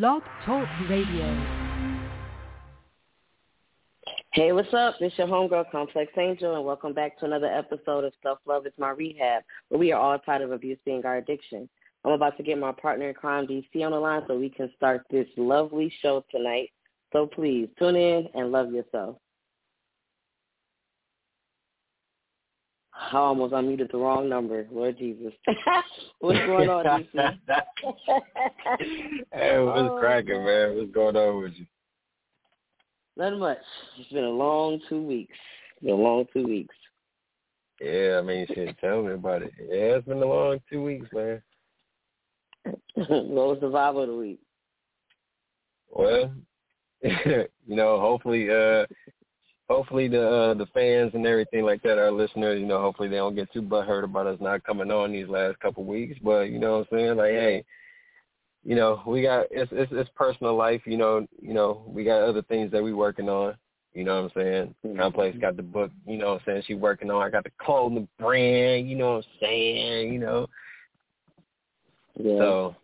Blog Talk Radio. Hey, what's up? It's your homegirl, Complex Angel, and welcome back to another episode of Self Love is My Rehab, where we are all tired of abuse being our addiction. I'm about to get my partner in crime, DC, on the line so we can start this lovely show tonight. So please tune in and love yourself. I almost unmuted the wrong number. Lord Jesus. What's going on, DC? hey, what's Oh, cracking, man? What's going on with you? Not much. It's been a long two weeks. It's been a long two weeks. Yeah, I mean, shit, tell me about it. Yeah, it's been a long two weeks, man. what was the vibe of the week? Well, you know, hopefully, uh, hopefully the uh, the fans and everything like that, our listeners, you know, hopefully they don't get too butthurt about us not coming on these last couple weeks. But you know what I'm saying? Like, hey, you know, we got it's it's, it's personal life. You know, you know, we got other things that we working on. You know what I'm saying? Mhm. Complex got the book, you know what I'm saying? She working on I got the clothing brand, you know what I'm saying, you know. Yeah. So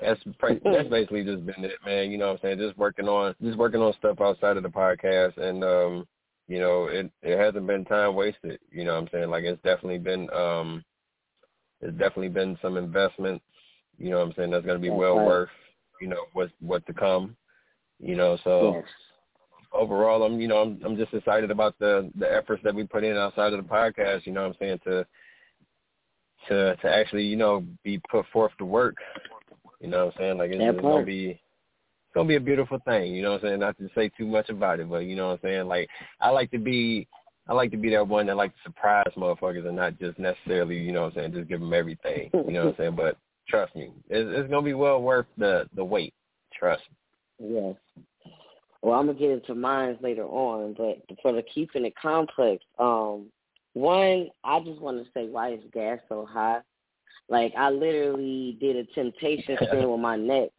that's that's basically just been it, man. You know what I'm saying? Just working on just working on stuff outside of the podcast and um, you know, it it hasn't been time wasted, you know what I'm saying? Like it's definitely been um it's definitely been some investments, you know what I'm saying, that's gonna be That's well right. worth, you know, what what to come. You know, so yes. overall I'm you know, I'm I'm just excited about the the efforts that we put in outside of the podcast, you know what I'm saying, to to to actually, you know, be put forth to work. You know what I'm saying? Like it's, it's gonna be it's gonna be a beautiful thing, you know what I'm saying? Not to say too much about it, but you know what I'm saying? Like I like to be I like to be that one that like to surprise motherfuckers and not just necessarily, you know what I'm saying, just give them everything. You know what I'm saying? But trust me, it's, it's gonna be well worth the the wait. Trust me. Yes. Well, I'm gonna get into mine later on, but for the keeping it complex, um, one, I just want to say why is gas so high? Like I literally did a temptation spin with my neck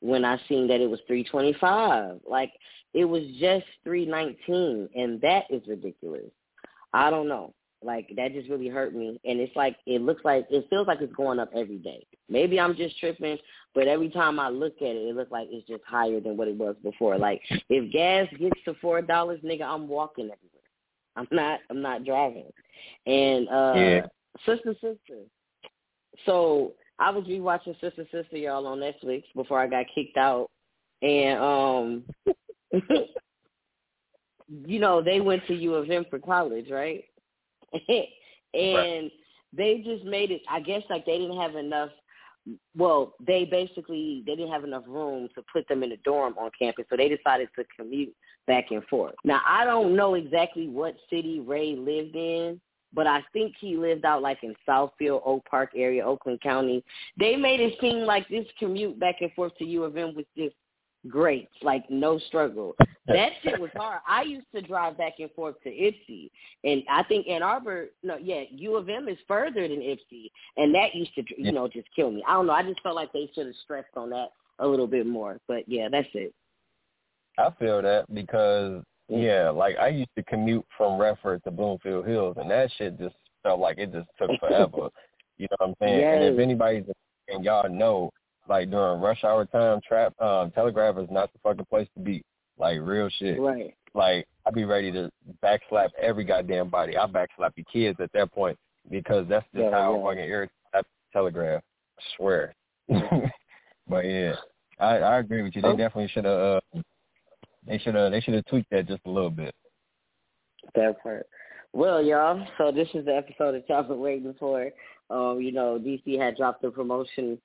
when I seen that it was three twenty five. Like it was just three nineteen, and that is ridiculous. I don't know. Like that just really hurt me, and it's like it looks like it feels like it's going up every day. Maybe I'm just tripping, but every time I look at it, it looks like it's just higher than what it was before. Like if gas gets to four dollars, nigga, I'm walking everywhere. I'm not. I'm not driving. And uh Yeah. sister, sister. So I was rewatching Sister Sister y'all on Netflix before I got kicked out, and um, you know they went to U of M for college, right? and they just made it. I guess like they didn't have enough. Well, they basically they didn't have enough room to put them in a dorm on campus, so they decided to commute back and forth. Now I don't know exactly what city Ray lived in, but I think he lived out like in Southfield, Oak Park area, Oakland County. They made it seem like this commute back and forth to U of M was just great, like no struggle. That shit was hard. I used to drive back and forth to Ypsi, and I think Ann Arbor, no, yeah, U of M is further than Ypsi, and that used to, you know, just kill me. I don't know. I just felt like they should have stressed on that a little bit more. But yeah, that's it. I feel that because yeah, like I used to commute from Redford to Bloomfield Hills, and that shit just felt like it just took forever. you know what I'm saying? And if anybody's and y'all know, like during rush hour time, trap um, Telegraph is not the fucking place to be. Like real shit. Right. Like I'd be ready to backslap every goddamn body. I backslap your kids at that point because that's just Yeah, how yeah. fucking irritated Telegraph. I swear. but yeah, I I agree with you. They Oh. definitely should have. Uh, they should have. They should have tweaked that just a little bit. That part. Well, y'all, so this is the episode that y'all been waiting for. Um, you know, DC had dropped the promotion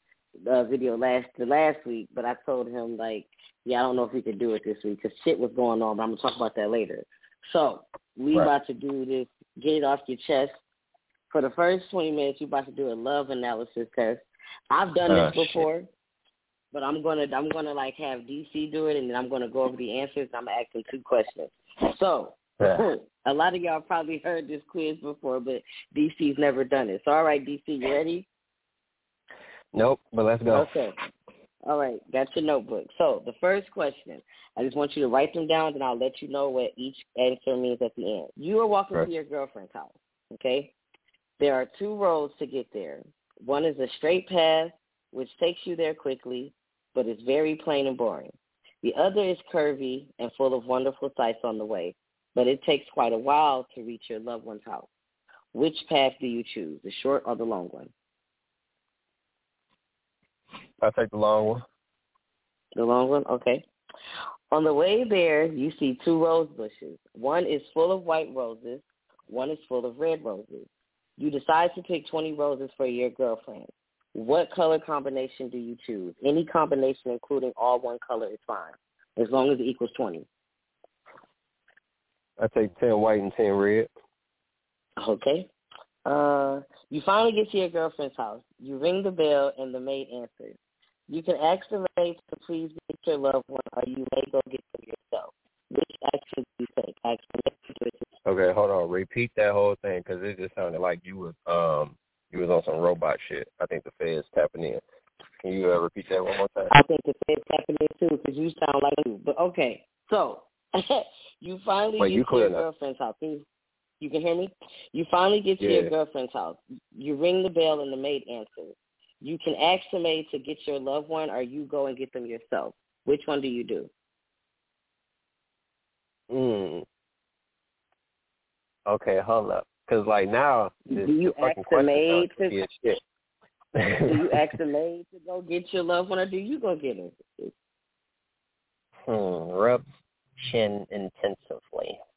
uh, video last the last week, but I told him like, yeah, I don't know if we could do it this week because shit was going on. But I'm gonna talk about that later. So we Right. about to do this. Get it off your chest. For the first 20 minutes, we about to do a love analysis test. I've done Oh, this shit. But I'm gonna I'm gonna like have DC do it, and then I'm gonna go over the answers. I'm gonna ask him two questions. So a lot of y'all probably heard this quiz before, but DC's never done it. So, all right, DC, you ready? Nope, but let's go. Okay. All right, got your notebook. So, the first question, I just want you to write them down, and I'll let you know what each answer means at the end. You are walking Right. to your girlfriend's house, okay? There are two roads to get there. One is a straight path, which takes you there quickly. But it's very plain and boring. The other is curvy and full of wonderful sights on the way, but it takes quite a while to reach your loved one's house. Which path do you choose, the short or the long one? I take the long one. The long one, okay. On the way there, you see two rose bushes. One is full of white roses. One is full of red roses. You decide to pick 20 roses for your girlfriend. What color combination do you choose? Any combination, including all one color, is fine, as long as it equals 20. I take 10 white and 10 red. Okay. Uh, you finally get to your girlfriend's house. You ring the bell, and the maid answers. You can ask the maid to please get your loved one, or you may go get them yourself. Which action do you take? Ask the maid to do it Okay, hold on. Repeat that whole thing because it just sounded like you was um you was on some robot shit. I think the Fed's tapping in. Can you uh, repeat that one more time? I think the Fed's tapping in too because you sound like you. But okay, so you finally Wait, get you to your girlfriend's house. Can you, you can hear me? You finally get to Yeah. your girlfriend's house. You ring the bell and the maid answers. You can ask the maid to get your loved one or you go and get them yourself. Which one do you do? Mm. Okay, hold up. Because like now, this Do you ask the maid to- shit. do you ask the maid to go get your loved one or do you go get him? hmm. Rub chin intensively.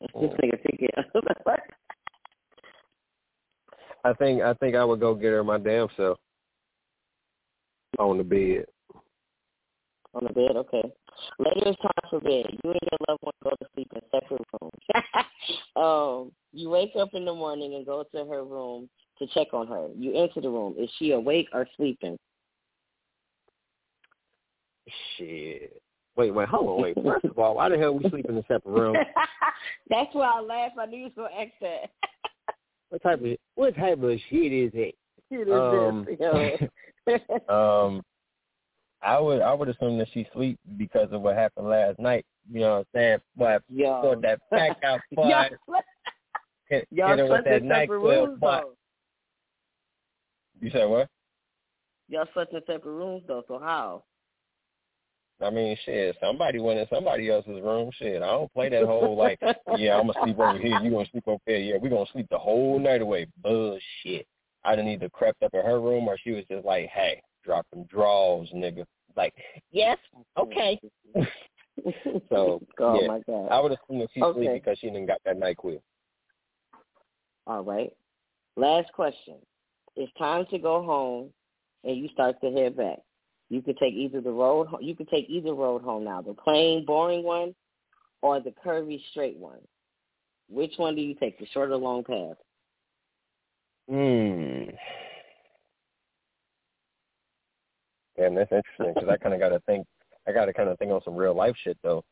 This nigga thinking. I think I think I would go get her my damn self on the bed. On the bed, okay. Later it's time for bed. You and your loved one go to sleep in separate rooms. um, you wake up in the morning and go to her room to check on her. You enter the room. Is she awake or sleeping? Shit. Wait, wait, hold on, wait. First of all, why the hell we sleep in a separate room? That's why I laughed. I knew you was gonna ask that. What type of what type of shit is it? It is Um, this. Um, I would I would assume that she sleep because of what happened last night. You know what I'm saying? But Yo. sort that back out, boy. Y'all, Hit, y'all hit her with slept that in separate NyQuil, rooms though. You said what? Y'all slept in separate rooms though. So how? I mean, shit. Somebody went in somebody else's room. Shit, I don't play that whole like, yeah, I'm gonna sleep over here. You gonna sleep over there? Yeah, we gonna sleep the whole night away. Bullshit. I didn't either crept up in her room or she was just like, hey, drop them draws, nigga. Like, yes, okay. So, oh yeah. my god. I would assume that she Okay. sleep because she didn't got that night NyQuil. All right. Last question. It's time to go home, and you start to head back. You could take either the road. You could take either road home now, the plain, boring one, or the curvy, straight one. Which one do you take, the short or long path? Hmm. Damn, that's interesting because I kind of got to think. I got to kind of think on some real life shit though.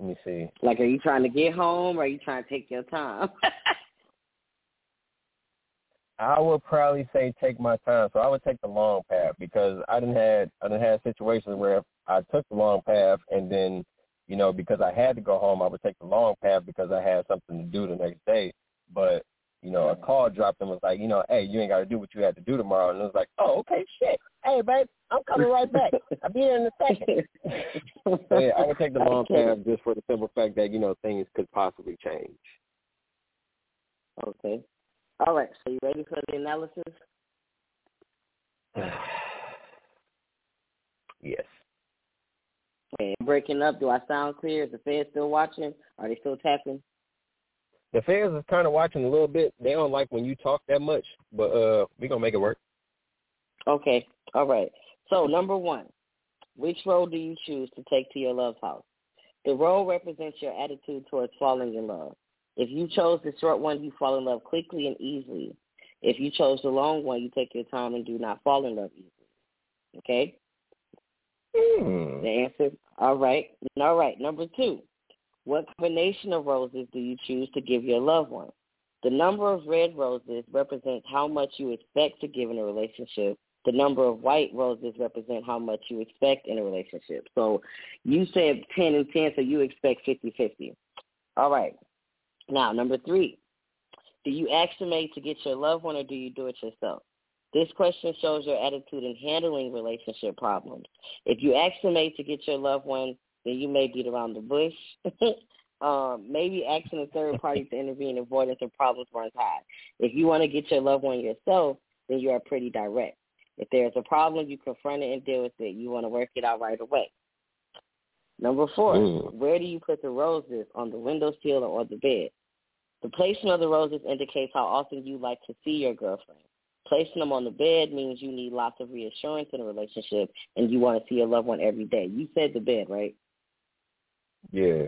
Let me see. Like, are you trying to get home, or are you trying to take your time? I would probably say take my time. So I would take the long path because I didn't had I didn't had situations where I took the long path and then you know because I had to go home I would take the long path because I had something to do the next day. But you know a call dropped and was like you know hey you ain't got to do what you had to do tomorrow and it was like oh okay shit hey babe I'm coming right back I'll be there in a second. So yeah, I would take the long Okay. path just for the simple fact that you know things could possibly change. Okay. All right. So you ready for the analysis? yes. Okay. Breaking up. Do I sound clear? Is the Fed still watching? Are they still tapping? The fans is kind of watching a little bit. They don't like when you talk that much, but uh, we gonna make it work. Okay. All right. So number one, which road do you choose to take to your love house? The road represents your attitude towards falling in love. If you chose the short one, you fall in love quickly and easily. If you chose the long one, you take your time and do not fall in love easily. Okay? Hmm. The answer? All right. All right. Number two, what combination of roses do you choose to give your loved one? The number of red roses represents how much you expect to give in a relationship. The number of white roses represent how much you expect in a relationship. So you said 10 and 10, so you expect 50-50. All right. Now, number three, do you ask the maid to get your loved one or do you do it yourself? This question shows your attitude in handling relationship problems. If you ask a mate to get your loved one, then you may beat around the bush. um, maybe asking a third party to intervene, avoidance of problems runs high. If you want to get your loved one yourself, then you are pretty direct. If there's a problem, you confront it and deal with it. You want to work it out right away. Number four, mm. where do you put the roses? On the windowsill or on the bed? The placement of the roses indicates how often you like to see your girlfriend. Placing them on the bed means you need lots of reassurance in a relationship and you want to see your loved one every day. You said the bed, right? Yeah.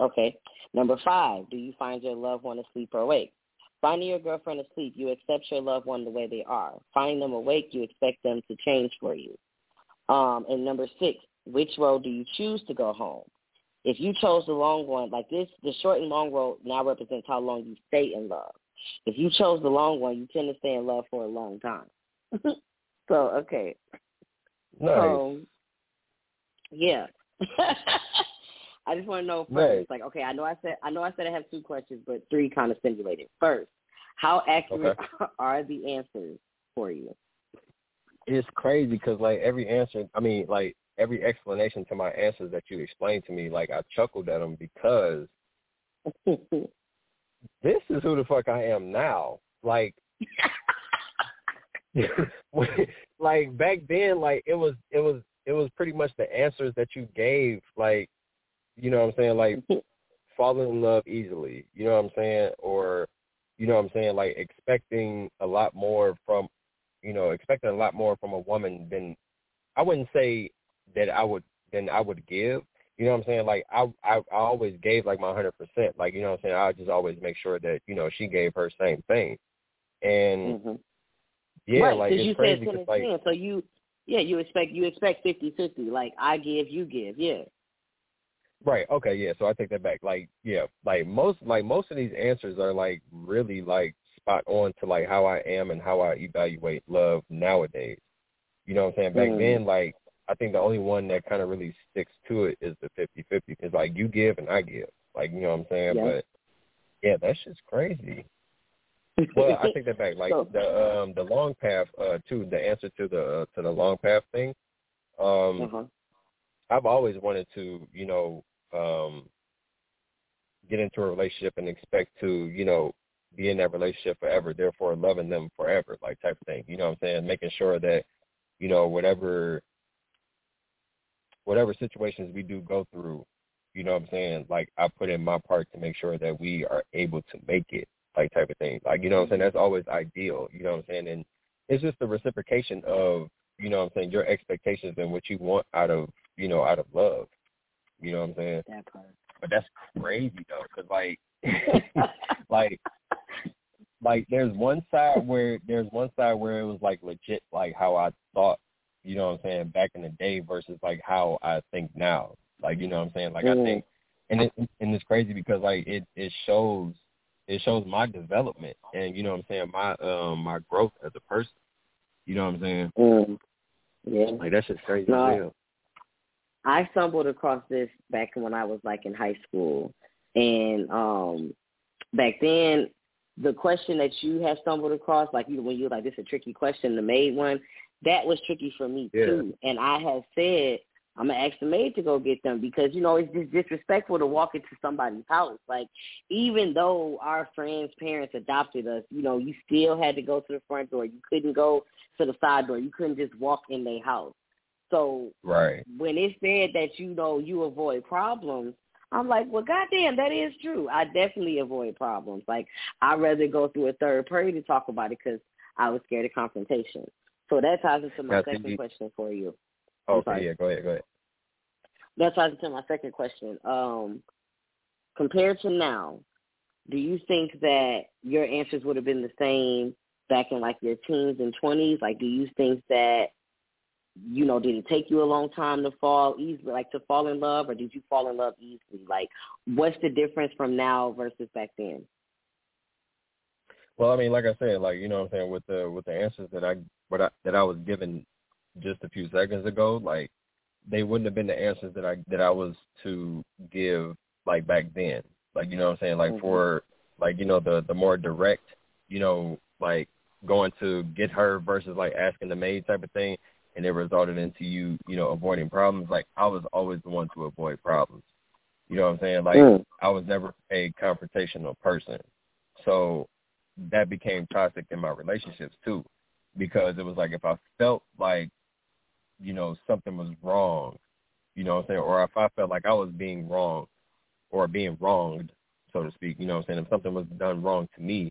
Okay. Number five, do you find your loved one asleep or awake? Finding your girlfriend asleep, you accept your loved one the way they are. Finding them awake, you expect them to change for you. Um, and number six, which road do you choose to go home? If you chose the long one, like this, the short and long road now represents how long you stay in love. If you chose the long one, you tend to stay in love for a long time. so okay. Nice. Um, yeah. I just want to know first, nice. like, okay, I know I said I know I said I have two questions, but three kind of simulated. First, how accurate okay. are the answers for you? It's crazy because like every answer, I mean, like every explanation to my answers that you explained to me, like I chuckled at them because this is who the fuck I am now. Like, like back then, like it was, it was, it was pretty much the answers that you gave. Like, you know what I'm saying? Like, falling in love easily. You know what I'm saying? Or, you know what I'm saying? Like expecting a lot more from, you know, expecting a lot more from a woman than I wouldn't say that I would then I would give. You know what I'm saying? Like I I, I always gave like my hundred percent. Like you know what I'm saying? I just always make sure that you know she gave her same thing. And mm-hmm. yeah, right, like it's you crazy. Said like, so you yeah you expect you expect fifty fifty. Like I give, you give. Yeah. Right. Okay. Yeah. So I take that back. Like, yeah. Like most, like most of these answers are like really like spot on to like how I am and how I evaluate love nowadays. You know what I'm saying? Back mm. then, like I think the only one that kind of really sticks to it is the fifty-fifty. It's like you give and I give. Like, you know what I'm saying? Yeah. But yeah, that's just crazy. well, I take that back. Like so, the um the long path uh too, the answer to the uh, to the long path thing. Um uh-huh. I've always wanted to, you know, um get into a relationship and expect to, you know, be in that relationship forever, therefore loving them forever, like type of thing. You know what I'm saying? Making sure that, you know, whatever whatever situations we do go through, you know what I'm saying? Like I put in my part to make sure that we are able to make it, like type of thing. Like, you know what I'm saying? That's always ideal, you know what I'm saying? And it's just the reciprocation of, you know what I'm saying, your expectations and what you want out of, you know, out of love. You know what I'm saying? That part. But that's crazy though, cause like, like, like there's one side where there's one side where it was like legit, like how I thought you know what I'm saying, back in the day versus like how I think now. Like, you know what I'm saying? Like mm. I think and it and it's crazy because like it it shows it shows my development and you know what I'm saying, my um my growth as a person. You know what I'm saying? Mm. Yeah. Like that's just crazy no, I stumbled across this back when I was like in high school and um back then the question that you had stumbled across, like you when you were like, this is a tricky question, the maid one, that was tricky for me yeah. too. And I have said I'm gonna ask the maid to go get them because you know it's just disrespectful to walk into somebody's house. Like even though our friends' parents adopted us, you know, you still had to go to the front door. You couldn't go to the side door. You couldn't just walk in their house. So right when it said that you know you avoid problems, I'm like, well, goddamn, that is true. I definitely avoid problems. Like I'd rather go through a third party to talk about it because I was scared of confrontation. So that ties into my second indeed. question for you. Okay, yeah, go ahead, go ahead. That ties into my second question. Um, compared to now, do you think that your answers would have been the same back in like your teens and twenties? Like, do you think that you know, did it take you a long time to fall easily, like to fall in love, or did you fall in love easily? Like, what's the difference from now versus back then? Well, I mean, like I said, like you know, what I'm saying with the with the answers that I what I, that I was given just a few seconds ago, like they wouldn't have been the answers that I that I was to give like back then. Like you know what I'm saying? Like mm-hmm. for like you know the the more direct, you know, like going to get her versus like asking the maid type of thing, and it resulted into you, you know, avoiding problems. Like I was always the one to avoid problems. You know what I'm saying? Like mm. I was never a confrontational person. So that became toxic in my relationships too. Because it was like if I felt like, you know, something was wrong, you know what I'm saying, or if I felt like I was being wrong or being wronged, so to speak, you know what I'm saying, if something was done wrong to me,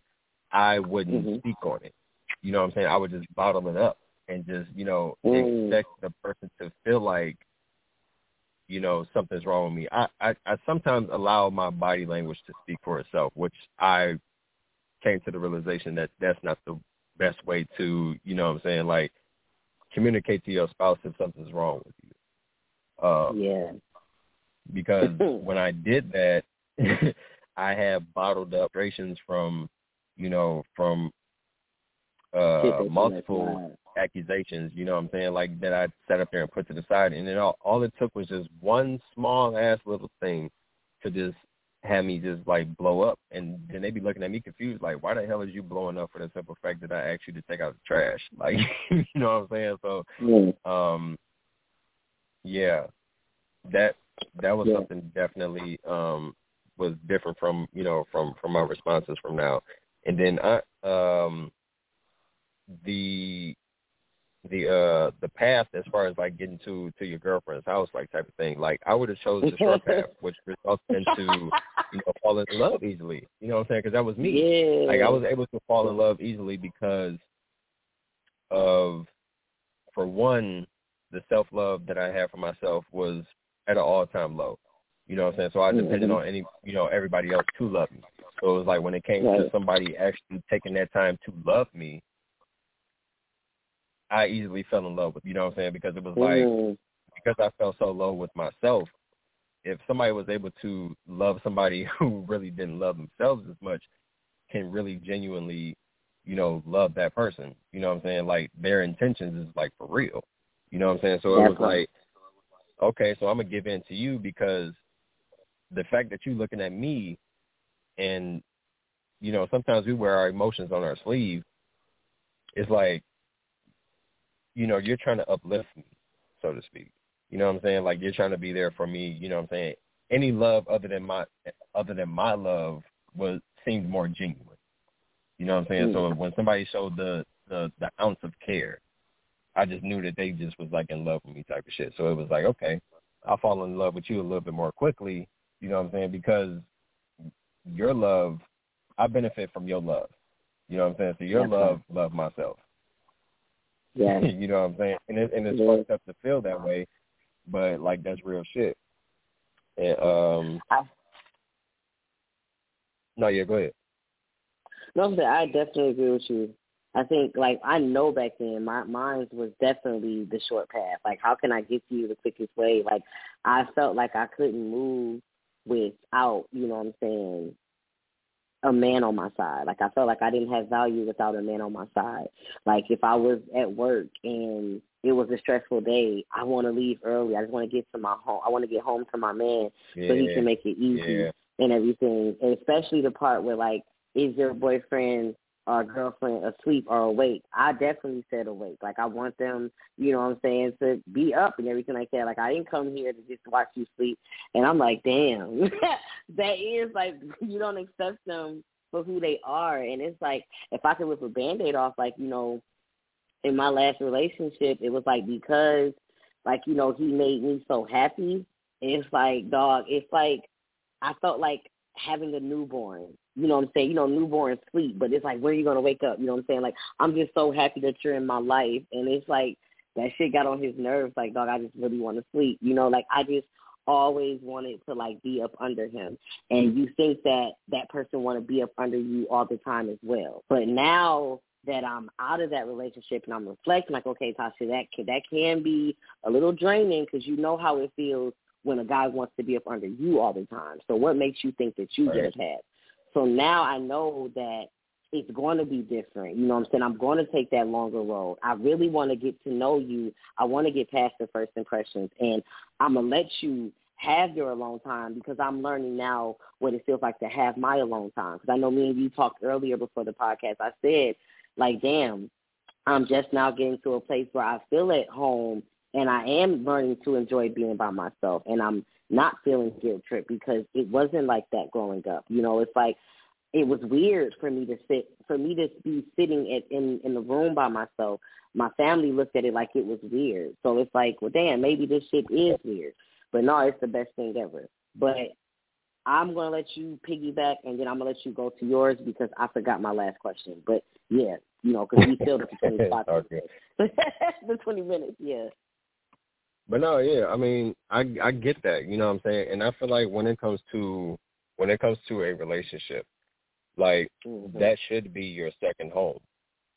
I wouldn't mm-hmm. speak on it. You know what I'm saying? I would just bottle it up and just, you know, mm. expect the person to feel like, you know, something's wrong with me. I, I, I sometimes allow my body language to speak for itself, which I came to the realization that that's not the best way to, you know what I'm saying, like communicate to your spouse if something's wrong with you. Uh, yeah. Because when I did that, I have bottled up frustrations from, you know, from uh multiple accusations, you know what I'm saying, like that I sat up there and put to the side. And then all all it took was just one small ass little thing to just have me just like blow up. And then they'd be looking at me confused like why the hell is you blowing up for the simple fact that I asked you to take out the trash? Like you know what I'm saying? So mm. um yeah that that was yeah. something definitely um was different from you know from from my responses from now. And then I um the the uh the path as far as like getting to to your girlfriend's house like type of thing. Like i would have chosen the short path which results into you know falling in love easily. You know what i'm saying? Because that was me. Yeah. like i was able to fall in love easily because of for one the self love that i had for myself was at an all time low. You know what i'm saying? So i depended mm-hmm. on any you know everybody else to love me. So it was like when it came right. to somebody actually taking that time to love me I easily fell in love with. You know what I'm saying? Because it was like mm. because I felt so low with myself. If somebody was able to love somebody who really didn't love themselves as much, can really genuinely, you know, love that person. You know what I'm saying? Like their intentions is like for real. You know what I'm saying? So it was like, okay, so I'm gonna give in to you because the fact that you're looking at me and you know, sometimes we wear our emotions on our sleeve. It's like you know, you're trying to uplift me, so to speak. You know what I'm saying? Like you're trying to be there for me, you know what I'm saying? Any love other than my other than my love was seemed more genuine. You know what I'm saying? Mm. So when somebody showed the, the the ounce of care, I just knew that they just was like in love with me type of shit. So it was like, okay, I'll fall in love with you a little bit more quickly, you know what I'm saying? Because your love I benefit from your love. You know what I'm saying? So your love love myself. Yeah. you know what I'm saying? And it, and it's yeah. fucked up to feel that way, but like that's real shit. And um I, No, yeah, go ahead. No, but I definitely agree with you. I think like I know back then my mine was definitely the short path. Like how can I get to you the quickest way? Like I felt like I couldn't move without, you know what I'm saying, a man on my side. Like I felt like I didn't have value without a man on my side. Like if I was at work and it was a stressful day, I want to leave early. I just want to get to my home. I want to get home to my man yeah. so he can make it easy yeah. and everything. And especially the part where like, is your boyfriend or girlfriend asleep or awake. I definitely said awake. Like I want them, you know what I'm saying, to be up and everything like that. Like I didn't come here to just watch you sleep. And I'm like, damn, that is like you don't accept them for who they are. And it's like if I could rip a band-aid off, like you know, in my last relationship, it was like because like you know he made me so happy. It's like dog. It's like I felt like having a newborn. You know what I'm saying? You know, newborn sleep, but it's like, when are you going to wake up? You know what I'm saying? Like, I'm just so happy that you're in my life. And it's like, that shit got on his nerves. Like, dog, I just really want to sleep. You know, like, I just always wanted to, like, be up under him. And you think that that person want to be up under you all the time as well. But now that I'm out of that relationship and I'm reflecting, like, okay, Tasha, that can, that can be a little draining because you know how it feels when a guy wants to be up under you all the time. So what makes you think that you right. just had? So now I know that it's going to be different. You know what I'm saying? I'm going to take that longer road. I really want to get to know you. I want to get past the first impressions. And I'm going to let you have your alone time because I'm learning now what it feels like to have my alone time. Because I know me and you talked earlier before the podcast. I said like, damn, I'm just now getting to a place where I feel at home and I am learning to enjoy being by myself and I'm not feeling guilt trip because it wasn't like that growing up. You know, it's like it was weird for me to sit for me to be sitting at, in in the room by myself. My family looked at it like it was weird. So it's like, well damn, maybe this shit is weird. But no, it's the best thing ever. But I'm gonna let you piggyback, and then I'm gonna let you go to yours because I forgot my last question. But yeah, you know, because we filled it for 20 spots. the 20 minutes, yeah. But no, yeah, I mean, I I get that, you know what I'm saying, and I feel like when it comes to when it comes to a relationship, like mm-hmm. that should be your second home.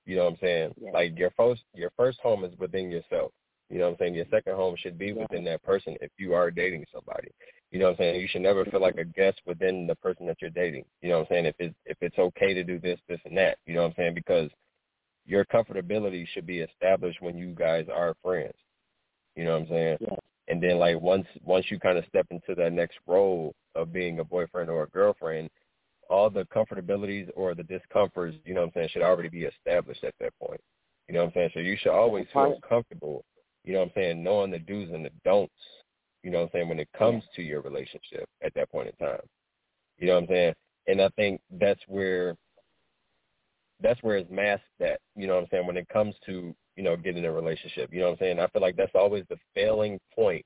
You know what I'm saying? Yeah. Like your first your first home is within yourself. You know what I'm saying? Your second home should be within that person if you are dating somebody. You know what I'm saying? You should never feel like a guest within the person that you're dating. You know what I'm saying? If it's if it's okay to do this, this and that. You know what I'm saying? Because your comfortability should be established when you guys are friends. You know what I'm saying? Yeah. And then like once once you kind of step into that next role of being a boyfriend or a girlfriend, all the comfortabilities or the discomforts, you know what I'm saying, should already be established at that point. You know what I'm saying? So you should always feel comfortable, you know what I'm saying, knowing the do's and the don'ts, you know what I'm saying, when it comes to your relationship at that point in time. You know what I'm saying? And I think that's where that's where it's masked at, you know what I'm saying, when it comes to you know, getting in a relationship. You know what I'm saying? I feel like that's always the failing point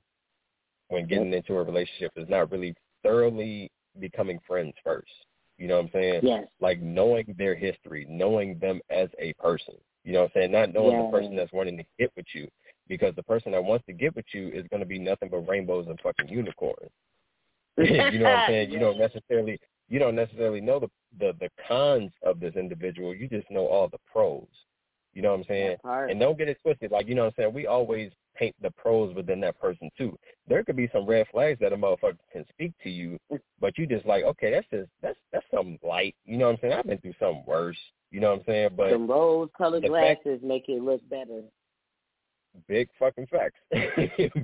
when getting into a relationship is not really thoroughly becoming friends first. You know what I'm saying? Yes. Like knowing their history, knowing them as a person. You know what I'm saying? Not knowing yes. the person that's wanting to get with you. Because the person that wants to get with you is going to be nothing but rainbows and fucking unicorns. you know what I'm saying? You don't necessarily you don't necessarily know the, the the cons of this individual. You just know all the pros. You know what I'm saying? And don't get it twisted. Like, you know what I'm saying? We always paint the pros within that person too. There could be some red flags that a motherfucker can speak to you, but you just like, okay, that's just that's that's something light. You know what I'm saying? I've been through something worse. You know what I'm saying? But the rose colored glasses fact, make it look better. Big fucking facts.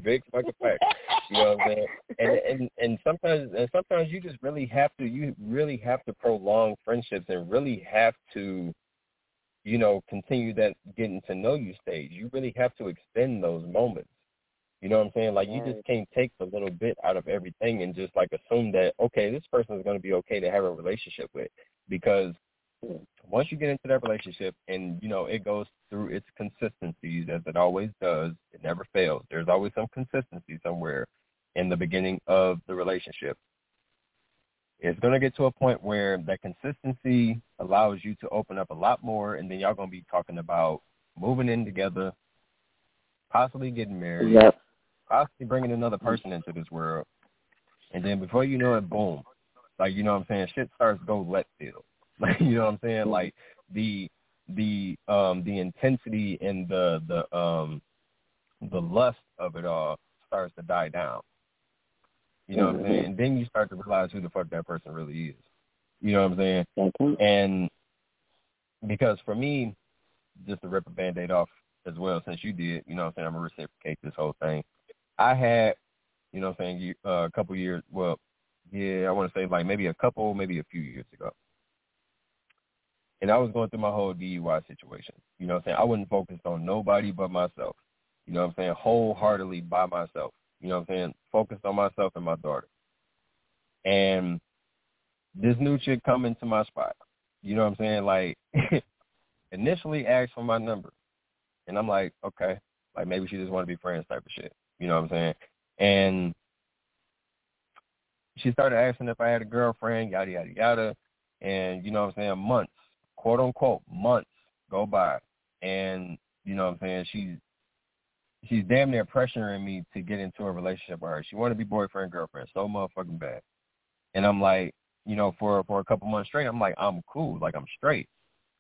big fucking facts. You know what I'm saying? And and and sometimes and sometimes you just really have to you really have to prolong friendships and really have to you know, continue that getting to know you stage. You really have to extend those moments. You know what I'm saying? Like you just can't take the little bit out of everything and just like assume that okay, this person is going to be okay to have a relationship with because once you get into that relationship and you know it goes through its consistencies as it always does, it never fails. There's always some consistency somewhere in the beginning of the relationship it's going to get to a point where that consistency allows you to open up a lot more, and then y'all going to be talking about moving in together, possibly getting married, yep. possibly bringing another person into this world, and then before you know it, boom, like you know what I'm saying, shit starts to go left field. Like you know what I'm saying, like the the um the intensity and the the um the lust of it all starts to die down. You know mm-hmm. what I'm saying? And then you start to realize who the fuck that person really is. You know what I'm saying? Mm-hmm. And because for me, just to rip a band-aid off as well, since you did, you know what I'm saying, I'm going to reciprocate this whole thing. I had, you know what I'm saying, uh, a couple years, well, yeah, I want to say like maybe a couple, maybe a few years ago. And I was going through my whole DUI situation. You know what I'm saying? I wasn't focused on nobody but myself. You know what I'm saying? Wholeheartedly by myself. You know what I'm saying? Focused on myself and my daughter. And this new chick come into my spot. You know what I'm saying? Like initially asked for my number. And I'm like, okay. Like maybe she just want to be friends type of shit. You know what I'm saying? And she started asking if I had a girlfriend, yada yada yada. And you know what I'm saying, months, quote unquote, months go by. And you know what I'm saying, she's she's damn near pressuring me to get into a relationship with her. She wanted to be boyfriend girlfriend so motherfucking bad, and I'm like, you know, for for a couple months straight, I'm like, I'm cool, like I'm straight.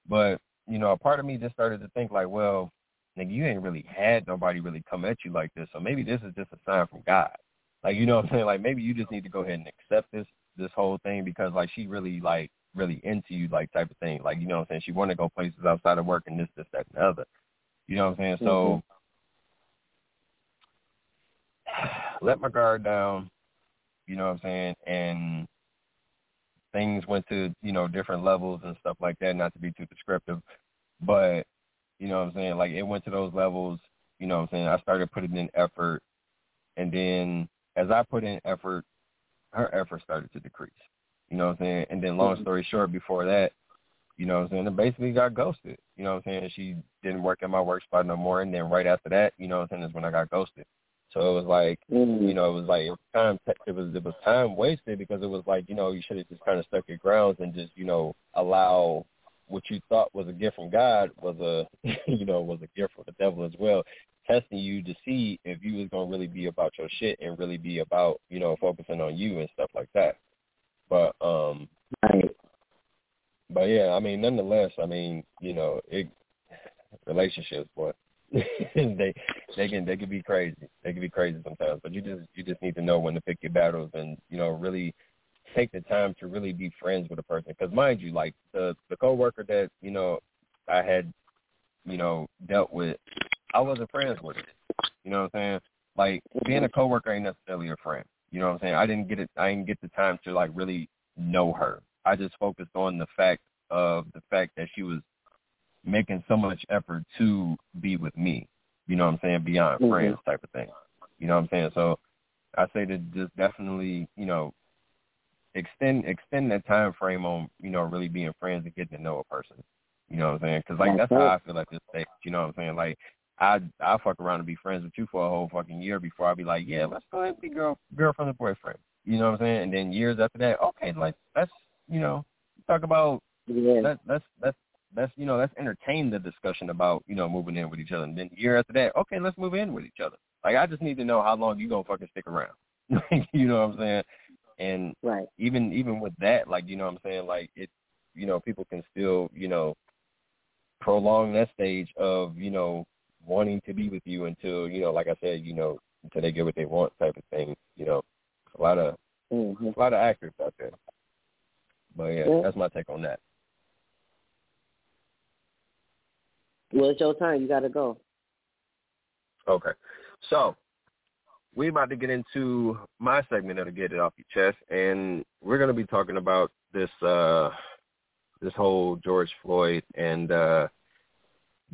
But you know, a part of me just started to think like, well, nigga, you ain't really had nobody really come at you like this, so maybe this is just a sign from God. Like, you know what I'm saying? Like, maybe you just need to go ahead and accept this this whole thing because like she really like really into you like type of thing. Like, you know what I'm saying? She want to go places outside of work and this, this, that, and the other. You know what I'm saying? Mm-hmm. So let my guard down, you know what I'm saying, and things went to, you know, different levels and stuff like that, not to be too descriptive. But you know what I'm saying? Like it went to those levels. You know what I'm saying? I started putting in effort, and then as I put in effort, her effort started to decrease. You know what I'm saying? And then long mm-hmm. story short, before that, you know what I'm saying, I basically got ghosted. You know what I'm saying? She didn't work at my work spot no more and then right after that, you know what I'm saying, is when I got ghosted. So it was like, mm-hmm. you know, it was like it was time. It was it was time wasted because it was like, you know, you should have just kind of stuck your grounds and just, you know, allow what you thought was a gift from God was a, you know, was a gift from the devil as well, testing you to see if you was gonna really be about your shit and really be about, you know, focusing on you and stuff like that. But um, right. But yeah, I mean, nonetheless, I mean, you know, it relationships, but they they can they can be crazy. They can be crazy sometimes. But you just you just need to know when to pick your battles and you know really take the time to really be friends with a person. Because mind you, like the the coworker that you know I had you know dealt with, I wasn't friends with. You know what I'm saying? Like being a coworker ain't necessarily a friend. You know what I'm saying? I didn't get it. I didn't get the time to like really know her. I just focused on the fact of the fact that she was making so much effort to be with me. You know what I'm saying? Beyond mm-hmm. friends type of thing. You know what I'm saying? So I say to just definitely, you know, extend extend that time frame on, you know, really being friends and getting to know a person. You know what I'm saying? Because like that's, that's how I feel at this stage. You know what I'm saying? Like I I fuck around and be friends with you for a whole fucking year before I be like, yeah, let's go ahead and be girl girlfriend and boyfriend. You know what I'm saying? And then years after that, okay, like let's you know talk about yeah. that, that's that's that's you know let's entertain the discussion about you know moving in with each other. And then year after that, okay, let's move in with each other. Like I just need to know how long you gonna fucking stick around. you know what I'm saying? And right. even even with that, like you know what I'm saying, like it, you know, people can still you know prolong that stage of you know wanting to be with you until you know, like I said, you know, until they get what they want, type of thing. You know, a lot of mm-hmm. a lot of actors out there. But yeah, yeah, that's my take on that. Well, it's your time. You got to go. Okay. So we're about to get into my segment of the Get It Off Your Chest, and we're going to be talking about this uh, this whole George Floyd and uh,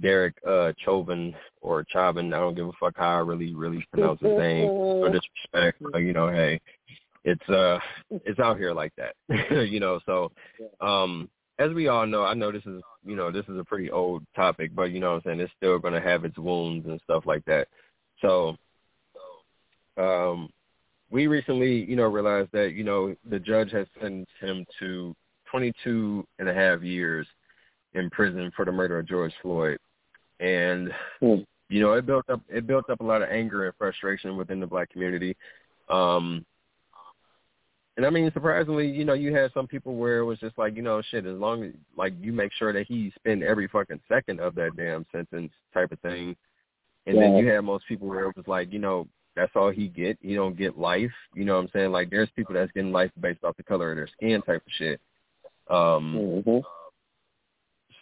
Derek uh, Chauvin or Chauvin. I don't give a fuck how I really really pronounce his name. No disrespect, but you know, hey, it's uh it's out here like that. you know, so um as we all know, I know this is you know, this is a pretty old topic, but you know what I'm saying, it's still gonna have its wounds and stuff like that. So um we recently, you know, realized that, you know, the judge has sentenced him to 22 and a half years in prison for the murder of George Floyd. And mm. you know, it built up it built up a lot of anger and frustration within the black community. Um and I mean, surprisingly, you know, you had some people where it was just like, you know, shit, as long as like you make sure that he spend every fucking second of that damn sentence type of thing. And yeah. then you had most people where it was like, you know, that's all he get. He don't get life. You know what I'm saying? Like there's people that's getting life based off the color of their skin type of shit. Um mm-hmm.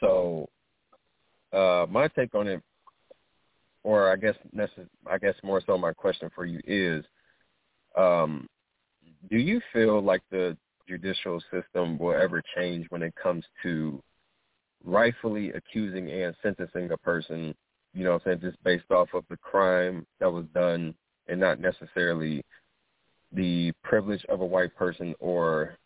so uh my take on it or I guess I guess more so my question for you is um do you feel like the judicial system will ever change when it comes to rightfully accusing and sentencing a person, you know what I'm saying, just based off of the crime that was done and not necessarily the privilege of a white person or,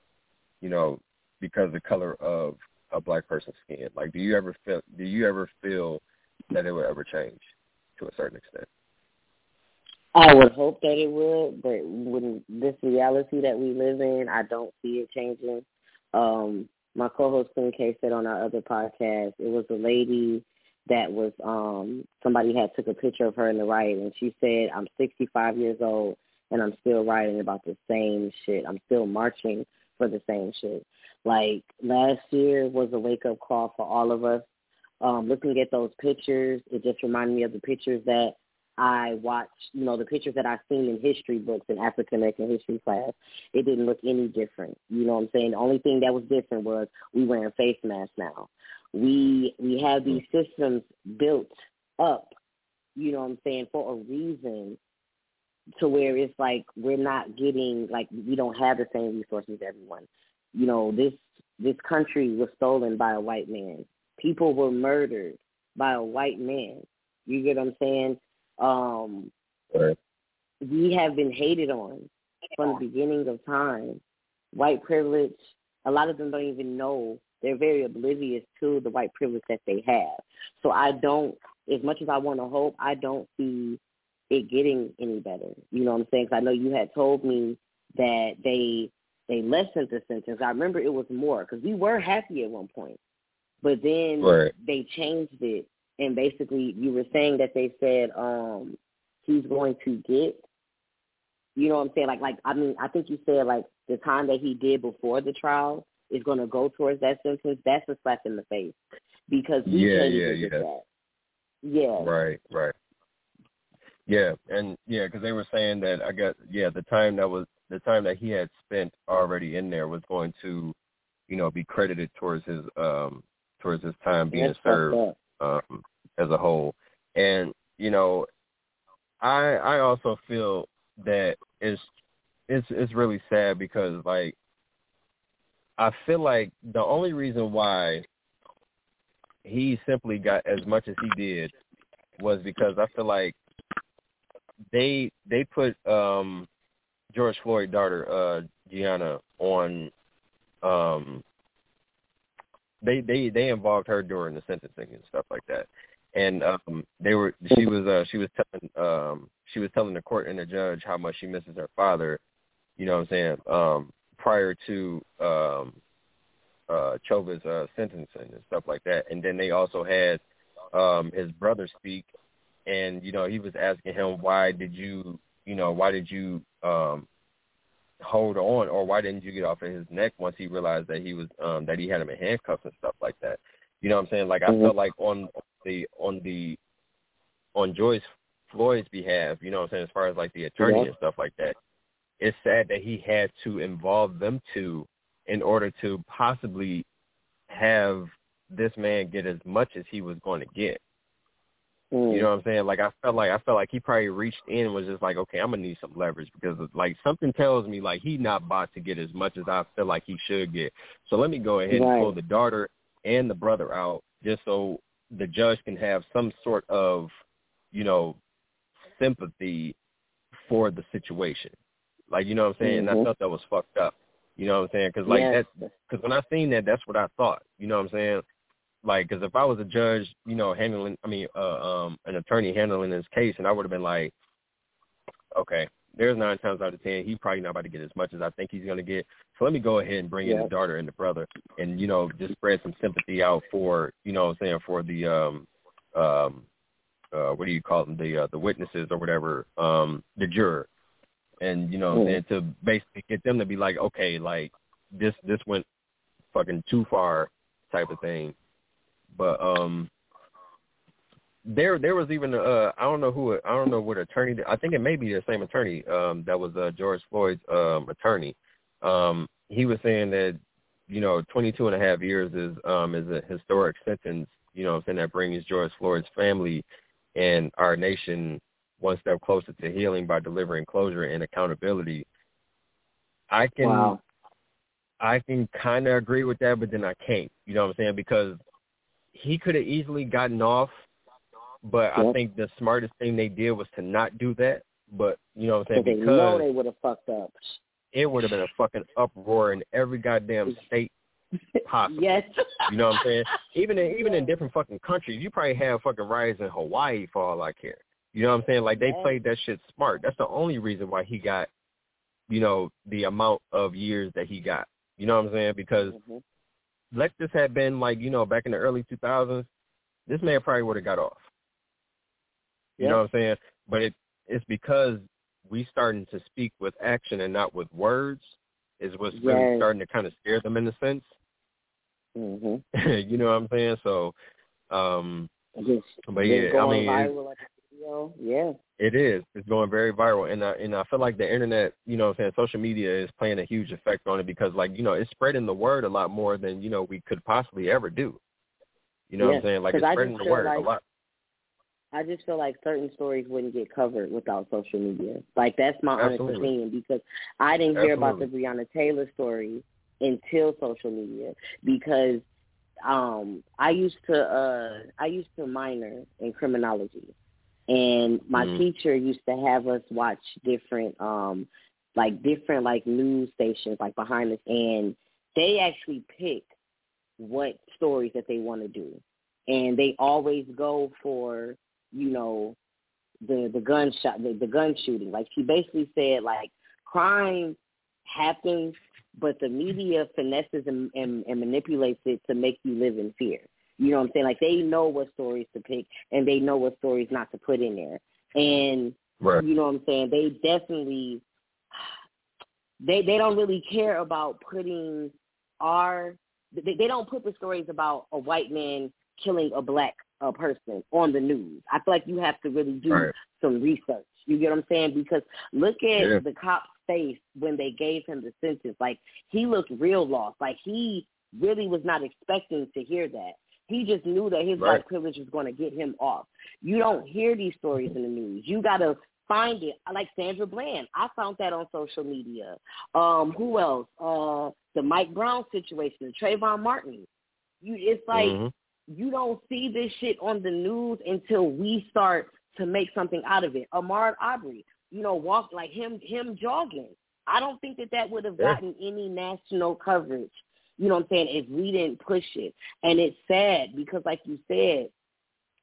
you know, because the color of a black person's skin. Like do you ever feel do you ever feel that it will ever change to a certain extent? I would hope that it would, but with this reality that we live in, I don't see it changing. Um, my co-host Queen K said on our other podcast, it was a lady that was um somebody had took a picture of her in the riot, and she said, "I'm 65 years old and I'm still writing about the same shit. I'm still marching for the same shit." Like last year was a wake up call for all of us. Um, looking at those pictures, it just reminded me of the pictures that I watched, you know, the pictures that I've seen in history books in African American history class, it didn't look any different. You know what I'm saying? The only thing that was different was we wearing face masks now. We we have these systems built up, you know what I'm saying, for a reason to where it's like we're not getting like we don't have the same resources as everyone. You know, this this country was stolen by a white man People were murdered by a white man. You get what I'm saying? Um, right. We have been hated on from the beginning of time. White privilege, a lot of them don't even know. They're very oblivious to the white privilege that they have. So I don't, as much as I want to hope, I don't see it getting any better. You know what I'm saying? Because I know you had told me that they they lessened the sentence. I remember it was more because we were happy at one point, but then right. they changed it and basically you were saying that they said um he's going to get you know what I'm saying? Like like I mean I think you said like the time that he did before the trial is gonna go towards that sentence, that's a slap in the face. Because we yeah, can't yeah, yeah. that. Yeah. Right, right. Yeah, and yeah, because they were saying that I guess yeah, the time that was the time that he had spent already in there was going to, you know, be credited towards his um towards his time being That's served um as a whole. And, you know, I I also feel that it's it's it's really sad because like I feel like the only reason why he simply got as much as he did was because I feel like they they put um George Floyd daughter uh Gianna on um they they they involved her during the sentencing and stuff like that. And um they were she was uh she was telling um she was telling the court and the judge how much she misses her father you know what i'm saying um prior to um uh Chauvin's uh sentencing and stuff like that. And then they also had um his brother speak and you know he was asking him why did you you know why did you um hold on or why didn't you get off of his neck once he realized that he was um that he had him in handcuffs and stuff like that you know what i'm saying like i felt like on the on the on George Floyd's behalf, you know what I'm saying, as far as like the attorney Yeah. and stuff like that, it's sad that he had to involve them two in order to possibly have this man get as much as he was going to get. Mm. You know what I'm saying? Like I felt like I felt like he probably reached in and was just like, okay, I'm gonna need some leverage because like something tells me like he not about to get as much as I feel like he should get. So let me go ahead Right. and pull the daughter and the brother out just so the judge can have some sort of, you know, sympathy for the situation. Like you know what I'm saying? And I felt that was fucked up. You know what I'm saying? Because like yes. that, because when I seen that, that's what I thought. You know what I'm saying? Like, because if I was a judge, you know, handling, I mean, uh, um, an attorney handling this case, and I would have been like, okay, there's nine times out of ten, he probably not about to get as much as I think he's going to get. So let me go ahead and bring in the daughter and the brother, and you know, just spread some sympathy out for, you know, what I'm saying for the, um, um, uh, what do you call them, the uh, the witnesses or whatever, um, the juror, and you know, Mm. and to basically get them to be like, okay, like this this went fucking too far, type of thing. But um, there there was even uh I don't know who I don't know what attorney I think it may be the same attorney um that was uh George Floyd's um attorney. Um he was saying that you know 22 and a half years is um is a historic sentence, you know, what I'm saying that brings George Floyd's family and our nation one step closer to healing by delivering closure and accountability. I can Wow. I can kind of agree with that, but then I can't. You know what I'm saying? Because he could have easily gotten off, but I think the smartest thing they did was to not do that. But you know what I'm Because they saying? know they would have fucked up. it would have been a fucking uproar in every goddamn state possible. yes. You know what I'm saying? Even in even in different fucking countries, you probably have fucking riots in Hawaii for all I care. You know what I'm saying? Like they played that shit smart. That's the only reason why he got, you know, the amount of years that he got. You know what I'm saying? Because Mhm. Let this have been like, you know, back in the early 2000s, this man probably would have got off. You know what I'm saying? But it it's because we starting to speak with action and not with words is what's really Yes. starting to kind of scare them in a sense. Mhm. you know what I'm saying? So, um, Just, but yeah, I mean, it, viral like a video. Yeah. it is. It's going very viral, and I, and I feel like the internet, you know, what I'm saying social media is playing a huge effect on it because, like, you know, it's spreading the word a lot more than you know we could possibly ever do. You know what I'm saying? Like it's spreading the word a lot. I just feel like certain stories wouldn't get covered without social media. Like that's my honest opinion because I didn't hear about the Absolutely. Breonna Taylor story until social media because um I used to uh I used to minor in criminology and my Mhm. teacher used to have us watch different um like different like news stations like behind us and they actually pick what stories that they want to do. And they always go for you know the the gunshot the, the gun shooting. Like she basically said like crime happens but the media finesses and, and, and manipulates it to make you live in fear you know what i'm saying like they know what stories to pick and they know what stories not to put in there and Right. you know what i'm saying they definitely they they don't really care about putting our they, they don't put the stories about a white man killing a black uh, person on the news. I feel like you have to really do Right. some research. You get what I'm saying? Because look at Yeah. the cop's face when they gave him the sentence. Like he looked real lost. Like he really was not expecting to hear that. He just knew that his Right. white privilege was going to get him off. You don't hear these stories in the news. You got to find it. Like Sandra Bland, I found that on social media. Um, who else? Uh, the Mike Brown situation, the Trayvon Martin. You, it's like Mhm. you don't see this shit on the news until we start to make something out of it. Ahmaud Arbery, you know, walk like him, him jogging. I don't think that that would have Yeah. gotten any national coverage. You know what I'm saying? If we didn't push it, and it's sad because, like you said,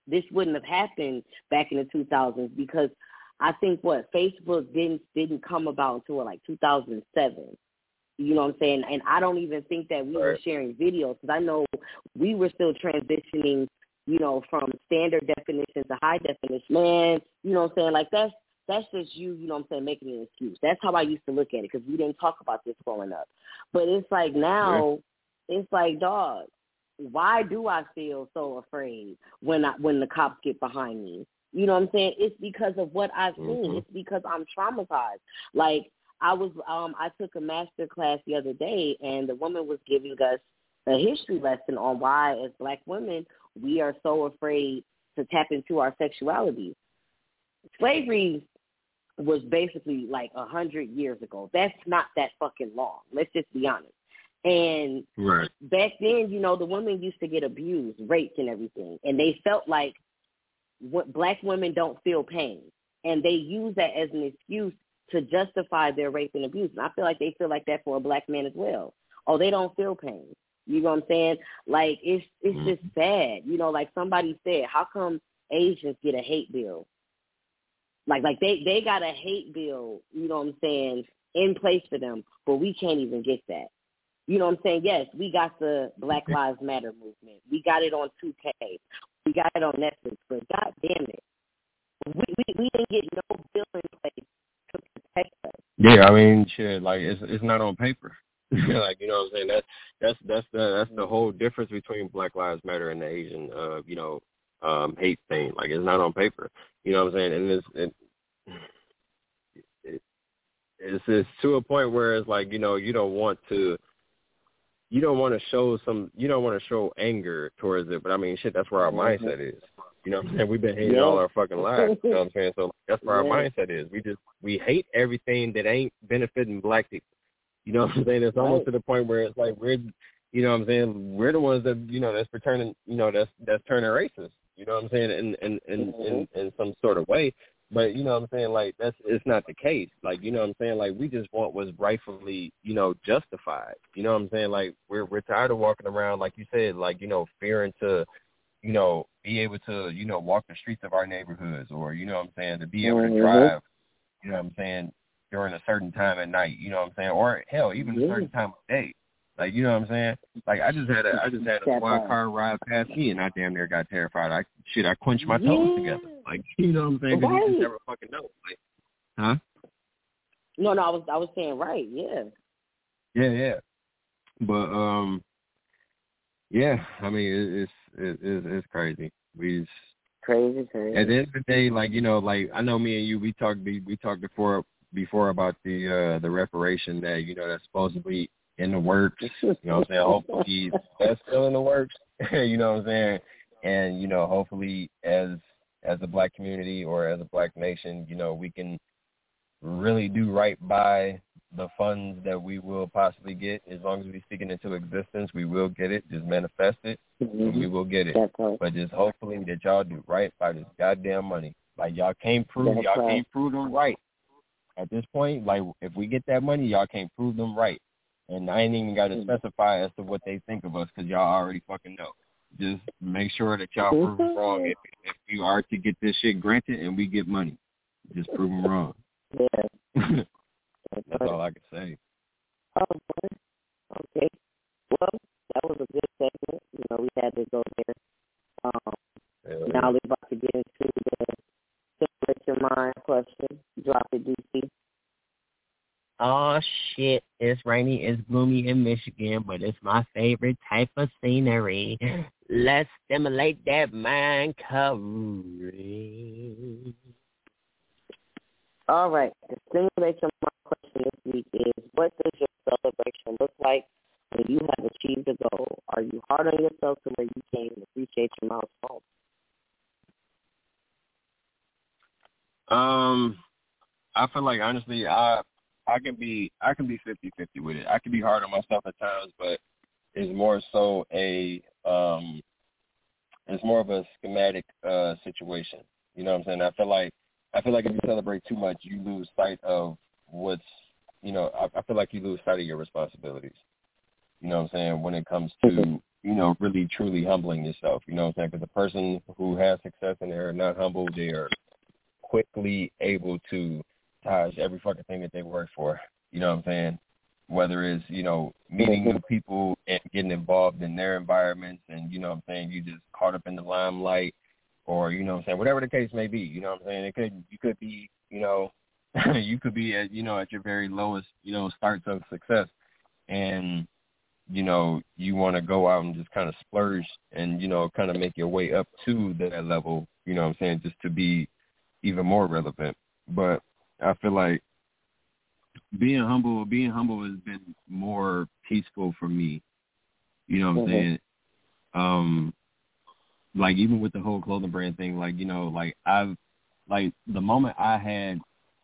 this wouldn't have happened back in the 2000s because I think what Facebook didn't didn't come about until like 2007. You know what I'm saying? And I don't even think that we were sharing videos because I know we were still transitioning, you know, from standard definition to high definition. Man, you know what I'm saying? Like that's that's just you, you know what I'm saying, making an excuse. That's how I used to look at it because we didn't talk about this growing up. But it's like now, it's like, dog, why do I feel so afraid when I when the cops get behind me? You know what I'm saying? It's because of what I've seen. Mhm. It's because I'm traumatized. Like I was um I took a master class the other day and the woman was giving us a history lesson on why as black women we are so afraid to tap into our sexuality. Slavery was basically like a hundred years ago. That's not that fucking long. Let's just be honest. And Right. back then, you know, the women used to get abused, raped, and everything, and they felt like what black women don't feel pain, and they use that as an excuse to justify their rape and abuse. And I feel like they feel like that for a black man as well. Oh, they don't feel pain. You know what I'm saying? Like it's it's Mhm. just sad. You know, like somebody said, how come Asians get a hate bill? Like like they they got a hate bill. You know what I'm saying? In place for them, but we can't even get that. You know what I'm saying? Yes, we got the Black Lives Matter movement. We got it on 2K. We got it on Netflix. But God damn it, we we, we didn't get no bill in place to protect us. Yeah, I mean, shit, like it's it's not on paper. like you know what I'm saying? That's that's that's the that's the whole difference between Black Lives Matter and the Asian, uh, you know, um, hate thing. Like it's not on paper. You know what I'm saying? And it's it, it it's it's to a point where it's like you know you don't want to you don't want to show some you don't want to show anger towards it but i mean shit that's where our Mhm. mindset is you know what i'm saying we've been hating Yeah. all our fucking lives you know what i'm saying so that's where Yeah. our mindset is we just we hate everything that ain't benefiting black people you know what i'm saying it's almost to the point where it's like we're you know what i'm saying we're the ones that you know that's returning you know that's that's turning racist you know what i'm saying in in in in, in some sort of way but you know what I'm saying? Like that's it's not the case. Like, you know what I'm saying? Like we just want what's rightfully, you know, justified. You know what I'm saying? Like we're we're tired of walking around, like you said, like, you know, fearing to, you know, be able to, you know, walk the streets of our neighborhoods or, you know what I'm saying, to be able to Mhm. drive, you know what I'm saying, during a certain time at night, you know what I'm saying? Or hell, even a certain time of day. Like, you know what I'm saying? Like I just had a I just had a squad car ride past me and I damn near got terrified. I shit, I clenched my toes Yeah. together. Like, you know what I'm saying? 'Cause you Right. just never fucking know. Like, huh? No, no, I was I was saying right, yeah. Yeah, yeah. But um, yeah. I mean, it, it's it, it's it's crazy. We just, Crazy, crazy. at the end of the day, like you know, like I know me and you, we talked we we talked before before about the uh the reparation that you know that's supposedly in the works. You know what I'm saying? Hopefully that's still in the works. you know what I'm saying? And you know, hopefully as as a black community or as a black nation, you know, we can really do right by the funds that we will possibly get, as long as we speak it into existence, we will get it. Just manifest it, mm-hmm. and we will get it. Right. But just hopefully that y'all do right by this goddamn money. Like y'all can't prove That's y'all right. can't prove them right. At this point, like if we get that money, y'all can't prove them right. And I ain't even got to Mhm. specify as to what they think of us because y'all already fucking know. Just make sure that y'all prove them wrong. If, if you are to get this shit granted and we get money, just prove them wrong. Yeah. That's all I can say. Oh, boy. Okay. Well, that was a good segment. You know, we had to go there. Um, Hell now we're about to get into the separate your mind question. Drop it, DC. Oh shit, it's rainy, it's gloomy in Michigan, but it's my favorite type of scenery. Let's stimulate that mind covering. All right. The stimulation your mind question this week is what does your celebration look like when you have achieved a goal? Are you hard on yourself to where you can't appreciate your milestone? Um, I feel like honestly, I I can be I can be fifty fifty with it. I can be hard on myself at times, but it's more so a um, it's more of a schematic uh situation. You know what I'm saying? I feel like I feel like if you celebrate too much, you lose sight of what's you know. I, I feel like you lose sight of your responsibilities. You know what I'm saying? When it comes to you know really truly humbling yourself. You know what I'm saying? Because the person who has success and they're not humble, they are quickly able to dodge every fucking thing that they work for. You know what I'm saying? Whether it's, you know, meeting new people and getting involved in their environments and, you know what I'm saying, you just caught up in the limelight or, you know what I'm saying, whatever the case may be, you know what I'm saying? It could you could be, you know, you could be at, you know, at your very lowest, you know, starts of success and you know, you want to go out and just kind of splurge and, you know, kind of make your way up to that level, you know what I'm saying, just to be even more relevant. But I feel like being humble, being humble has been more peaceful for me. You know what I'm Mhm. saying? Um, like even with the whole clothing brand thing, like you know, like I've like the moment I had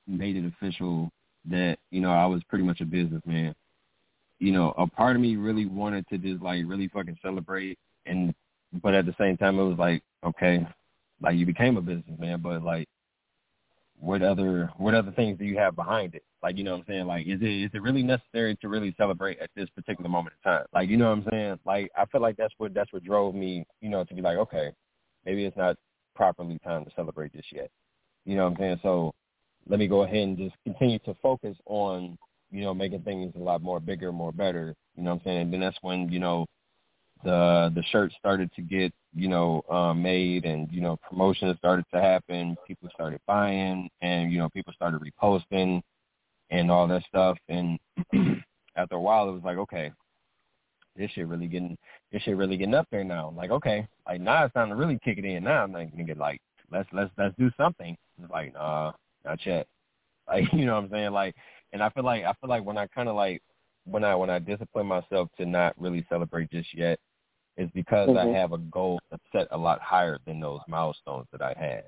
made it official that you know I was pretty much a businessman. You know, a part of me really wanted to just like really fucking celebrate, and but at the same time it was like okay, like you became a businessman, but like what other what other things do you have behind it? Like you know what I'm saying? Like is it is it really necessary to really celebrate at this particular moment in time? Like you know what I'm saying? Like I feel like that's what that's what drove me, you know, to be like, okay, maybe it's not properly time to celebrate this yet. You know what I'm saying? So let me go ahead and just continue to focus on, you know, making things a lot more bigger, more better. You know what I'm saying? And then that's when, you know, the the shirt started to get you know um, made and you know promotions started to happen people started buying and you know people started reposting and all that stuff. And after a while it was like okay this shit really getting this shit really getting up there now. Like okay like now it's time to really kick it in. Now i'm like nigga like let's let's let's do something. It's like nah not yet. Like you know what i'm saying? Like and i feel like i feel like when i kind of like when i when i discipline myself to not really celebrate just yet is because Mhm. I have a goal that's set a lot higher than those milestones that I had.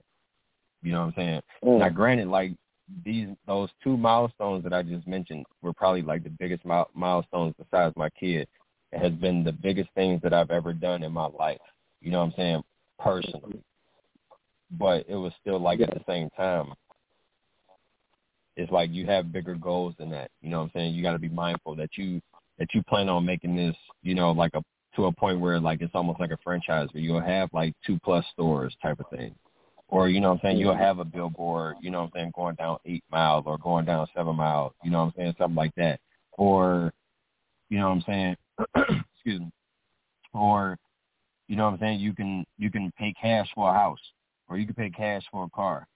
You know what I'm saying? Mm. Now, granted, like these those two milestones that I just mentioned were probably like the biggest mile, milestones besides my kid. It has been the biggest things that I've ever done in my life. You know what I'm saying? Personally, but it was still like at the same time. It's like you have bigger goals than that. You know what I'm saying? You got to be mindful that you that you plan on making this, you know, like a to a point where like it's almost like a franchise where you'll have like two plus stores type of thing. Or, you know what I'm saying, you'll have a billboard, you know what I'm saying, going down eight miles or going down seven miles, you know what I'm saying, something like that. Or, you know what I'm saying, excuse me. Or, you know what I'm saying, you can you can pay cash for a house or you can pay cash for a car.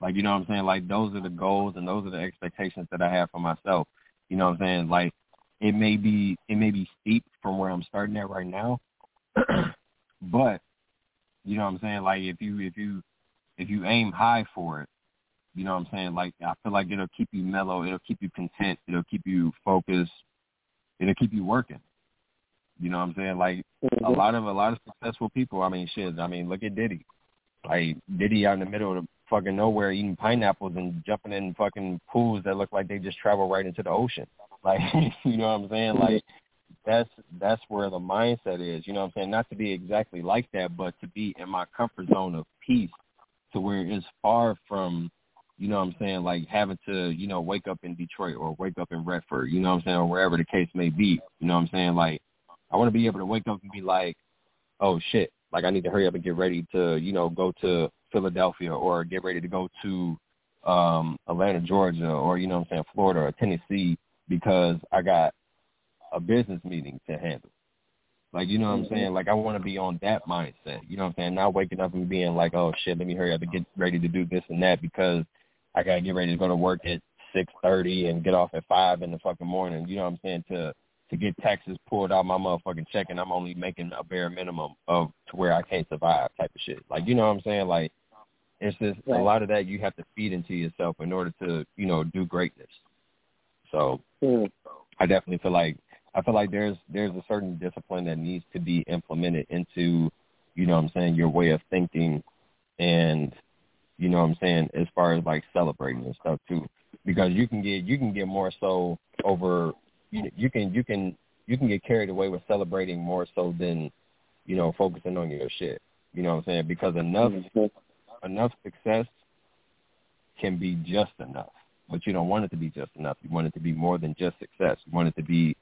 Like, you know what I'm saying? Like those are the goals and those are the expectations that I have for myself. You know what I'm saying? Like it may be it may be steep from where I'm starting at right now, but you know what I'm saying. Like if you if you if you aim high for it, you know what I'm saying. Like I feel like it'll keep you mellow, it'll keep you content, it'll keep you focused, it'll keep you working. You know what I'm saying? Like a Mhm. lot of a lot of successful people. I mean, shit. I mean, look at Diddy. Like Diddy out in the middle of the fucking nowhere eating pineapples and jumping in fucking pools that look like they just travel right into the ocean. Like you know what I'm saying? Mm-hmm. Like that's that's where the mindset is. You know what I'm saying? Not to be exactly like that, but to be in my comfort zone of peace, to where it's far from, you know what I'm saying, like having to, you know, wake up in Detroit or wake up in Redford, you know what I'm saying, or wherever the case may be. You know what I'm saying? Like I want to be able to wake up and be like, oh shit, like I need to hurry up and get ready to, you know, go to Philadelphia or get ready to go to um Atlanta, Georgia or, you know what I'm saying, Florida or Tennessee because I got a business meeting to handle. Like, you know what I'm saying? Like I want to be on that mindset. You know what I'm saying? Not waking up and being like, oh shit, let me hurry up and get ready to do this and that because I gotta get ready to go to work at six thirty and get off at five in the fucking morning. You know what I'm saying? To to get taxes pulled out my motherfucking check and I'm only making a bare minimum of to where I can't survive type of shit. Like you know what I'm saying? Like it's just right. a lot of that you have to feed into yourself in order to, you know, do greatness. So mm. I definitely feel like I feel like there's there's a certain discipline that needs to be implemented into, you know what I'm saying, your way of thinking and you know what I'm saying, as far as like celebrating and stuff too. Because you can get you can get more so over you can you can you can get carried away with celebrating more so than you know focusing on your shit. You know what I'm saying? Because enough enough success can be just enough, but you don't want it to be just enough. You want it to be more than just success. You want it to be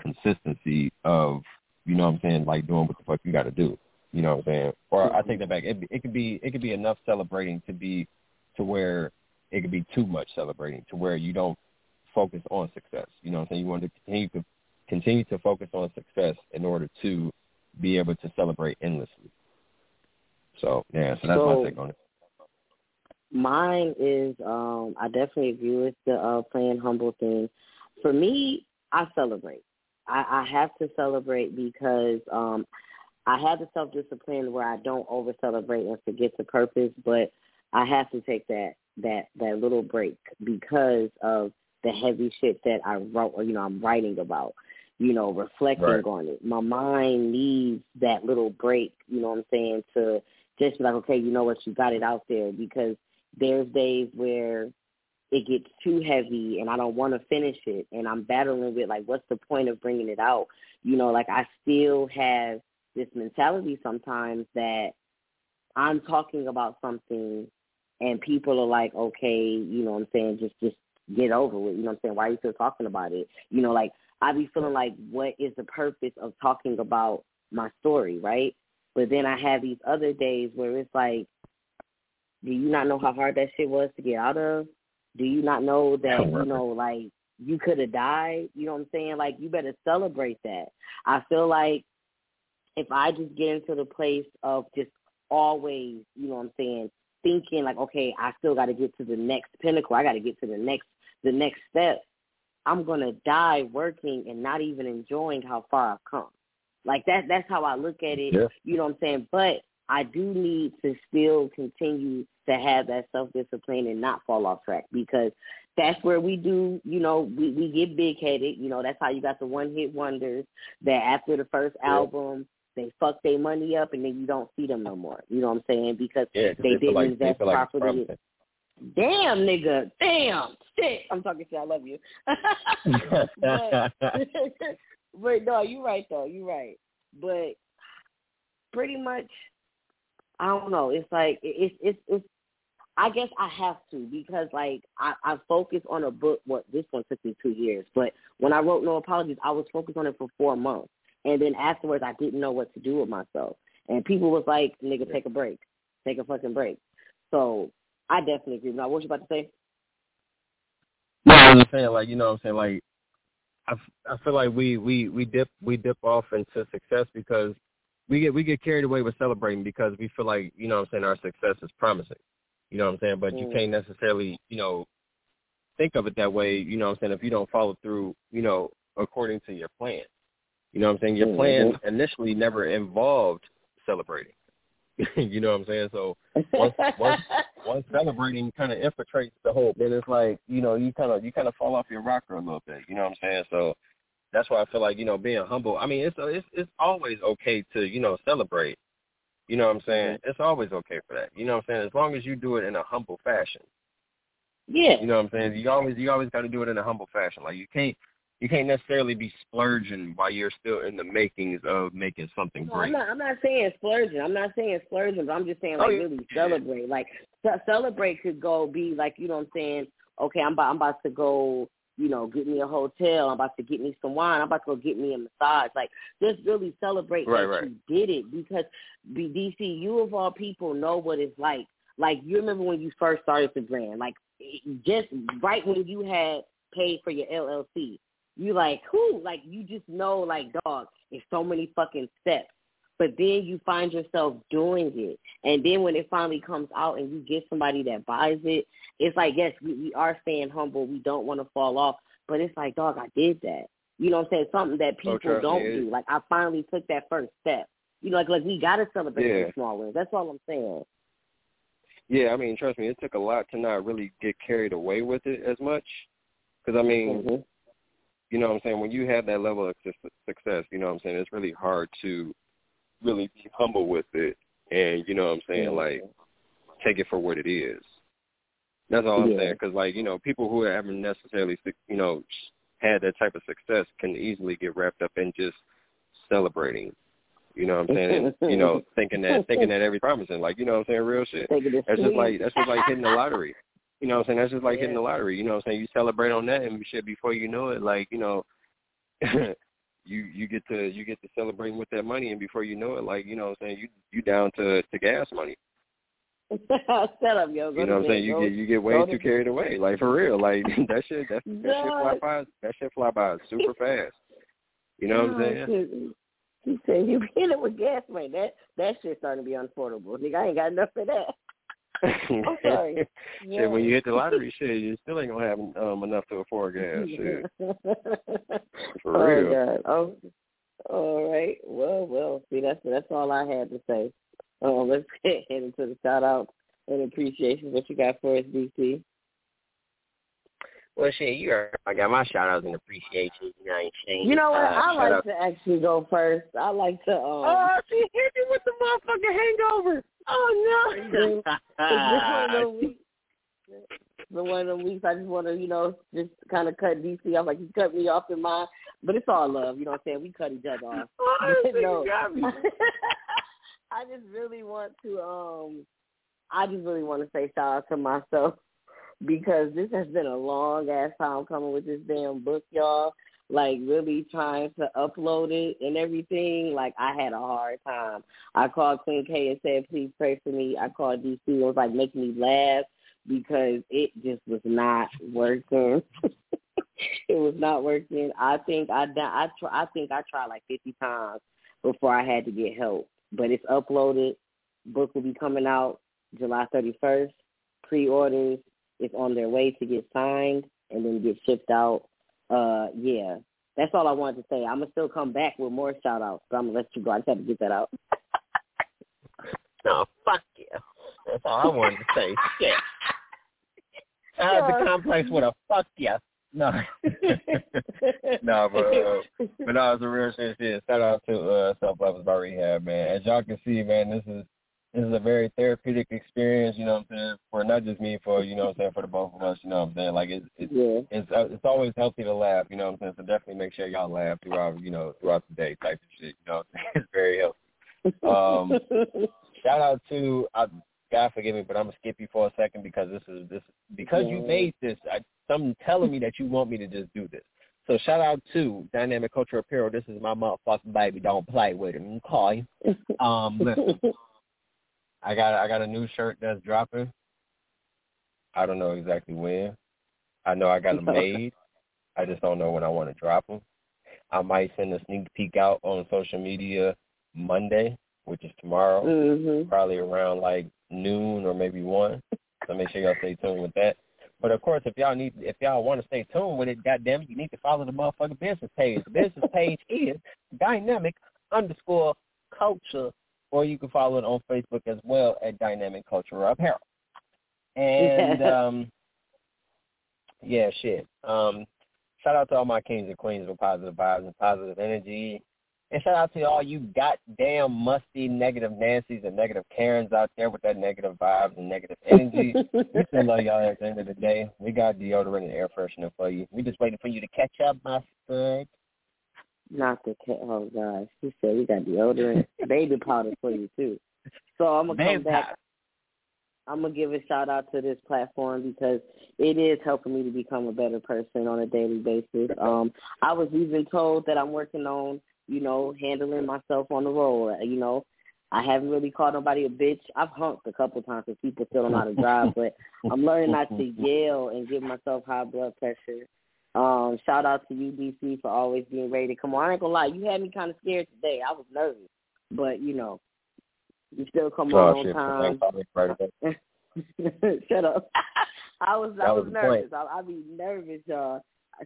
consistency of you know what I'm saying, like doing what the fuck you got to do. You know what I'm saying? Or I take that back. It it could be it could be enough celebrating to be to where it could be too much celebrating to where you don't focus on success. You know what I'm saying? You want to continue to continue to focus on success in order to be able to celebrate endlessly. So yeah, so that's so, my take on it. Mine is um I definitely agree with the uh playing humble thing. For me, I celebrate. I, I have to celebrate because um I have the self discipline where I don't over celebrate and forget the purpose, but I have to take that that that little break because of the heavy shit that I wrote or you know I'm writing about. You know, reflecting right. on it. My mind needs that little break. You know what I'm saying to just be like, okay, you know what, you got it out there because there's days where it gets too heavy and I don't want to finish it and I'm battling with like what's the point of bringing it out? You know, like I still have this mentality sometimes that I'm talking about something and people are like, okay, you know what I'm saying, just just get over it. You know what I'm saying? Why are you still talking about it? You know, like I be feeling like what is the purpose of talking about my story, right? But then I have these other days where it's like, do you not know how hard that shit was to get out of? Do you not know that, you know, like you could have died? You know what I'm saying? Like you better celebrate that. I feel like if I just get into the place of just always, you know what I'm saying, thinking like, okay, I still got to get to the next pinnacle. I got to get to the next the next step. I'm gonna die working and not even enjoying how far I've come. Like that. That's how I look at it. Yeah. You know what I'm saying? But I do need to still continue to have that self discipline and not fall off track because that's where we do, you know, we, we get big headed. You know, that's how you got the one hit wonders that after the first yeah. album they fuck their money up and then you don't see them no more. You know what I'm saying? Because yeah, they, they didn't like, invest properly. Like Damn, nigga. Damn. Shit. I'm talking shit. I love you. but, but no, you're right though. You're right. But pretty much, I don't know. It's like it's it's it's. I guess I have to because like I I focus on a book. What this one took me two years, but when I wrote No Apologies, I was focused on it for four months. And then afterwards, I didn't know what to do with myself. And people was like, nigga, take a break. Take a fucking break. So I definitely agree. Now, what was you about to say? No, I was saying, like, you know what I'm saying? Like, I, I feel like we, we, we dip we dip off into success because we get we get carried away with celebrating because we feel like, you know what I'm saying, our success is promising. You know what I'm saying? But mm. you can't necessarily, you know, think of it that way, you know what I'm saying, if you don't follow through, you know, according to your plan. You know what I'm saying? Your plan mm-hmm. initially never involved celebrating. you know what I'm saying? So once once once celebrating kind of infiltrates the whole, then it's like you know you kind of you kind of fall off your rocker a little bit. You know what I'm saying? So that's why I feel like you know being humble. I mean, it's it's it's always okay to you know celebrate, You know what I'm saying? It's always okay for that. You know what I'm saying? As long as you do it in a humble fashion. Yeah. You know what I'm saying? You always you always got to do it in a humble fashion. Like you can't you can't necessarily be splurging while you're still in the makings of making something No, great. I'm not. I'm not saying splurging. I'm not saying splurging, but I'm just saying oh, like Oh, yeah. really celebrate. Like celebrate could go be like you know what I'm saying. Okay, I'm about I'm about to go. You know, get me a hotel. I'm about to get me some wine. I'm about to go get me a massage. Like just really celebrate Right, that right. you did it because be DC, you of all people know what it's like. Like you remember when you first started the brand, like just right when you had paid for your LLC, you like who? Like you just know like dog, it's so many fucking steps. But then you find yourself doing it. And then when it finally comes out and you get somebody that buys it, it's like, yes, we, we are staying humble. We don't want to fall off. But it's like, dog, I did that. You know what I'm saying? Something that people don't do. Like I finally took that first step. You know, like like we gotta celebrate Yeah. the small wins. That's all I'm saying. Yeah, I mean, trust me, it took a lot to not really get carried away with it as much. Because I mean, Mhm. You know what I'm saying, when you have that level of success, you know what I'm saying, it's really hard to really be humble with it and, you know what I'm saying, Mhm. like, take it for what it is. That's all I'm saying. Because, like, you know, people who haven't necessarily, you know, had that type of success can easily get wrapped up in just celebrating. You know what I'm saying? And, you know, thinking that thinking that every promising, like, you know what I'm saying, real shit. That's just like that's just like hitting the lottery. You know what I'm saying? That's just like hitting the lottery. You know what I'm saying? You celebrate on that and shit before you know it, like, you know you you get to you get to celebrating with that money and before you know it, like, you know what I'm saying, you you down to to gas money. Shut up, yo. Go You know what I'm saying? You Go- get you get way too to- carried away. Like for real. Like that shit that, that shit fly by that shit fly by super fast. You know what I'm saying? He said you hit it with gas money. That that shit starting to be unaffordable. Nigga, I ain't got enough of that. I'm sorry. shit, when you hit the lottery shit, you still ain't gonna have um enough to afford gas. Shit. For oh real. God. Oh, all right. Well, well. See, that's that's all I had to say. Um, let's get into the shout out and appreciation. What you got for us, DC? Well, shit, you are, I got my shout outs and appreciation. You know, I ain't saying. You know what? Uh, I like out- to actually go first. I like to. Um, Oh, she hit me with the motherfucking hangover. Oh no. Just one of weeks. The one of them weeks I just want to, you know, just kind of cut DC off. Like you cut me off in mine, but it's all love. You know what I'm saying? We cut each other off. Oh, No. nigga got me. I just really want to. um I just really want to say shout out to myself because this has been a long ass time coming with this damn book, y'all. Like really trying to upload it and everything. Like I had a hard time. I called Queen K and said, "Please pray for me." I called DC. It was like making me laugh because it just was not working. it was not working. I think I I try, I think I tried like fifty times before I had to get help. But it's uploaded. Book will be coming out July thirty first. Pre orders is on their way to get signed and then get shipped out. Uh yeah. That's all I wanted to say. I'm gonna still come back with more shout outs, but I'm gonna let you go. I just had to get that out. No, fuck you. That's all I wanted to say. Shit. I had the complex with a fuck you. No. no, but uh, but no, it's a real shit. shit. Shout out to uh, Self Love is My Rehab, man. As y'all can see, man, this is this is a very therapeutic experience. You know what I'm saying? For not just me, for you know what I'm saying, for the both of us. You know what I'm saying? Like it's it's yeah. it's uh, it's always healthy to laugh. You know what I'm saying? So definitely make sure y'all laugh throughout you know throughout the day type of shit. You know, what I'm saying? it's very healthy. Um, shout out to uh, God forgive me, but I'm gonna skip you for a second because this is this because you made this. I, something telling me that you want me to just do this. So shout out to Dynamic Culture Apparel. This is my motherfucking baby. Don't play with it. Okay. Um, listen, I got I got a new shirt that's dropping. I don't know exactly when. I know I got them made. I just don't know when I want to drop them. I might send a sneak peek out on social media Monday, which is tomorrow mhm. probably around like noon or maybe one. So make sure y'all stay tuned with that. But of course, if y'all need, if y'all want to stay tuned with it, goddamn it, you need to follow the motherfucking business page. The business page is dynamic underscore culture, or you can follow it on Facebook as well at Dynamic Culture Apparel. And um, yeah, shit. Um, shout out to all my kings and queens with positive vibes and positive energy And shout out to all you goddamn musty negative Nancy's and negative Karens out there with that negative vibes and negative energy. we still love y'all at the end of the day. We got deodorant and air freshener for you. We just waiting for you to catch up, my stud. Not the cat. Oh gosh, she said we got deodorant, baby powder for you too. So I'm gonna come back. I'm gonna give a shout out to this platform because it is helping me to become a better person on a daily basis. Um, I was even told that I'm working on, you know, handling myself on the road. You know, I haven't really called nobody a bitch. I've hunked a couple times because people still don't know how to drive, but I'm learning not to yell and give myself high blood pressure. Um, shout out to you, DC, for always being ready to come on. I ain't gonna lie, you had me kind of scared today. I was nervous, but you know, you still come oh, on on time. Shut up. I was I was, was nervous. I, I be nervous, y'all.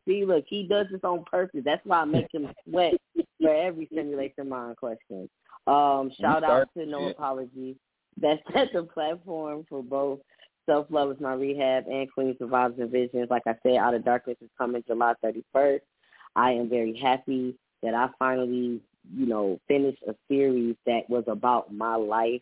See, look, he does this on purpose. That's why I make him sweat for every simulation mind question. Um, shout out to No Apology. That's at the platform for both Self Love is My Rehab and Queen Survives and Visions. Like I said, Out of Darkness is coming July 31st. I am very happy that I finally you know, finished a series that was about my life,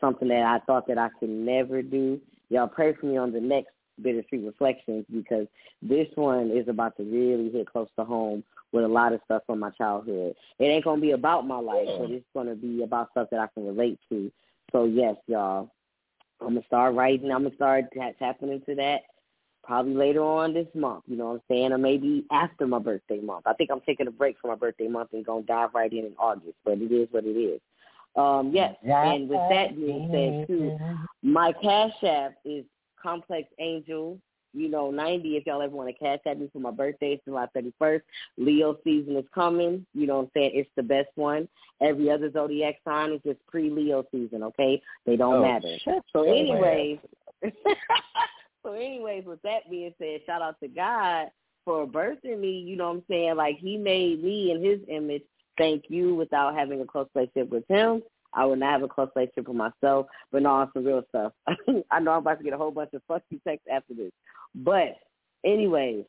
something that I thought that I could never do. Y'all pray for me on the next Bittersweet Reflections because this one is about to really hit close to home with a lot of stuff from my childhood. It ain't going to be about my life, but it's going to be about stuff that I can relate to. So, yes, y'all, I'm to start writing. I'm to start tapping into that probably later on this month, you know what I'm saying, or maybe after my birthday month. I think I'm taking a break for my birthday month and going to dive right in in August, but it is what it is. Um, yes, and with that being said, too, my cash app is Complex Angel, you know, 90 if y'all ever want to cash at me for my birthday. It's July 31st. Leo season is coming. You know what I'm saying? It's the best one. Every other zodiac sign is just pre-Leo season, okay? They don't oh, matter. So anyways, So anyways, with that being said, shout out to God for birthing me, you know what I'm saying? Like he made me in his image. Thank you without having a close relationship with him. I would not have a close relationship with myself, but no, on some real stuff. I know I'm about to get a whole bunch of fussy texts after this. But anyways,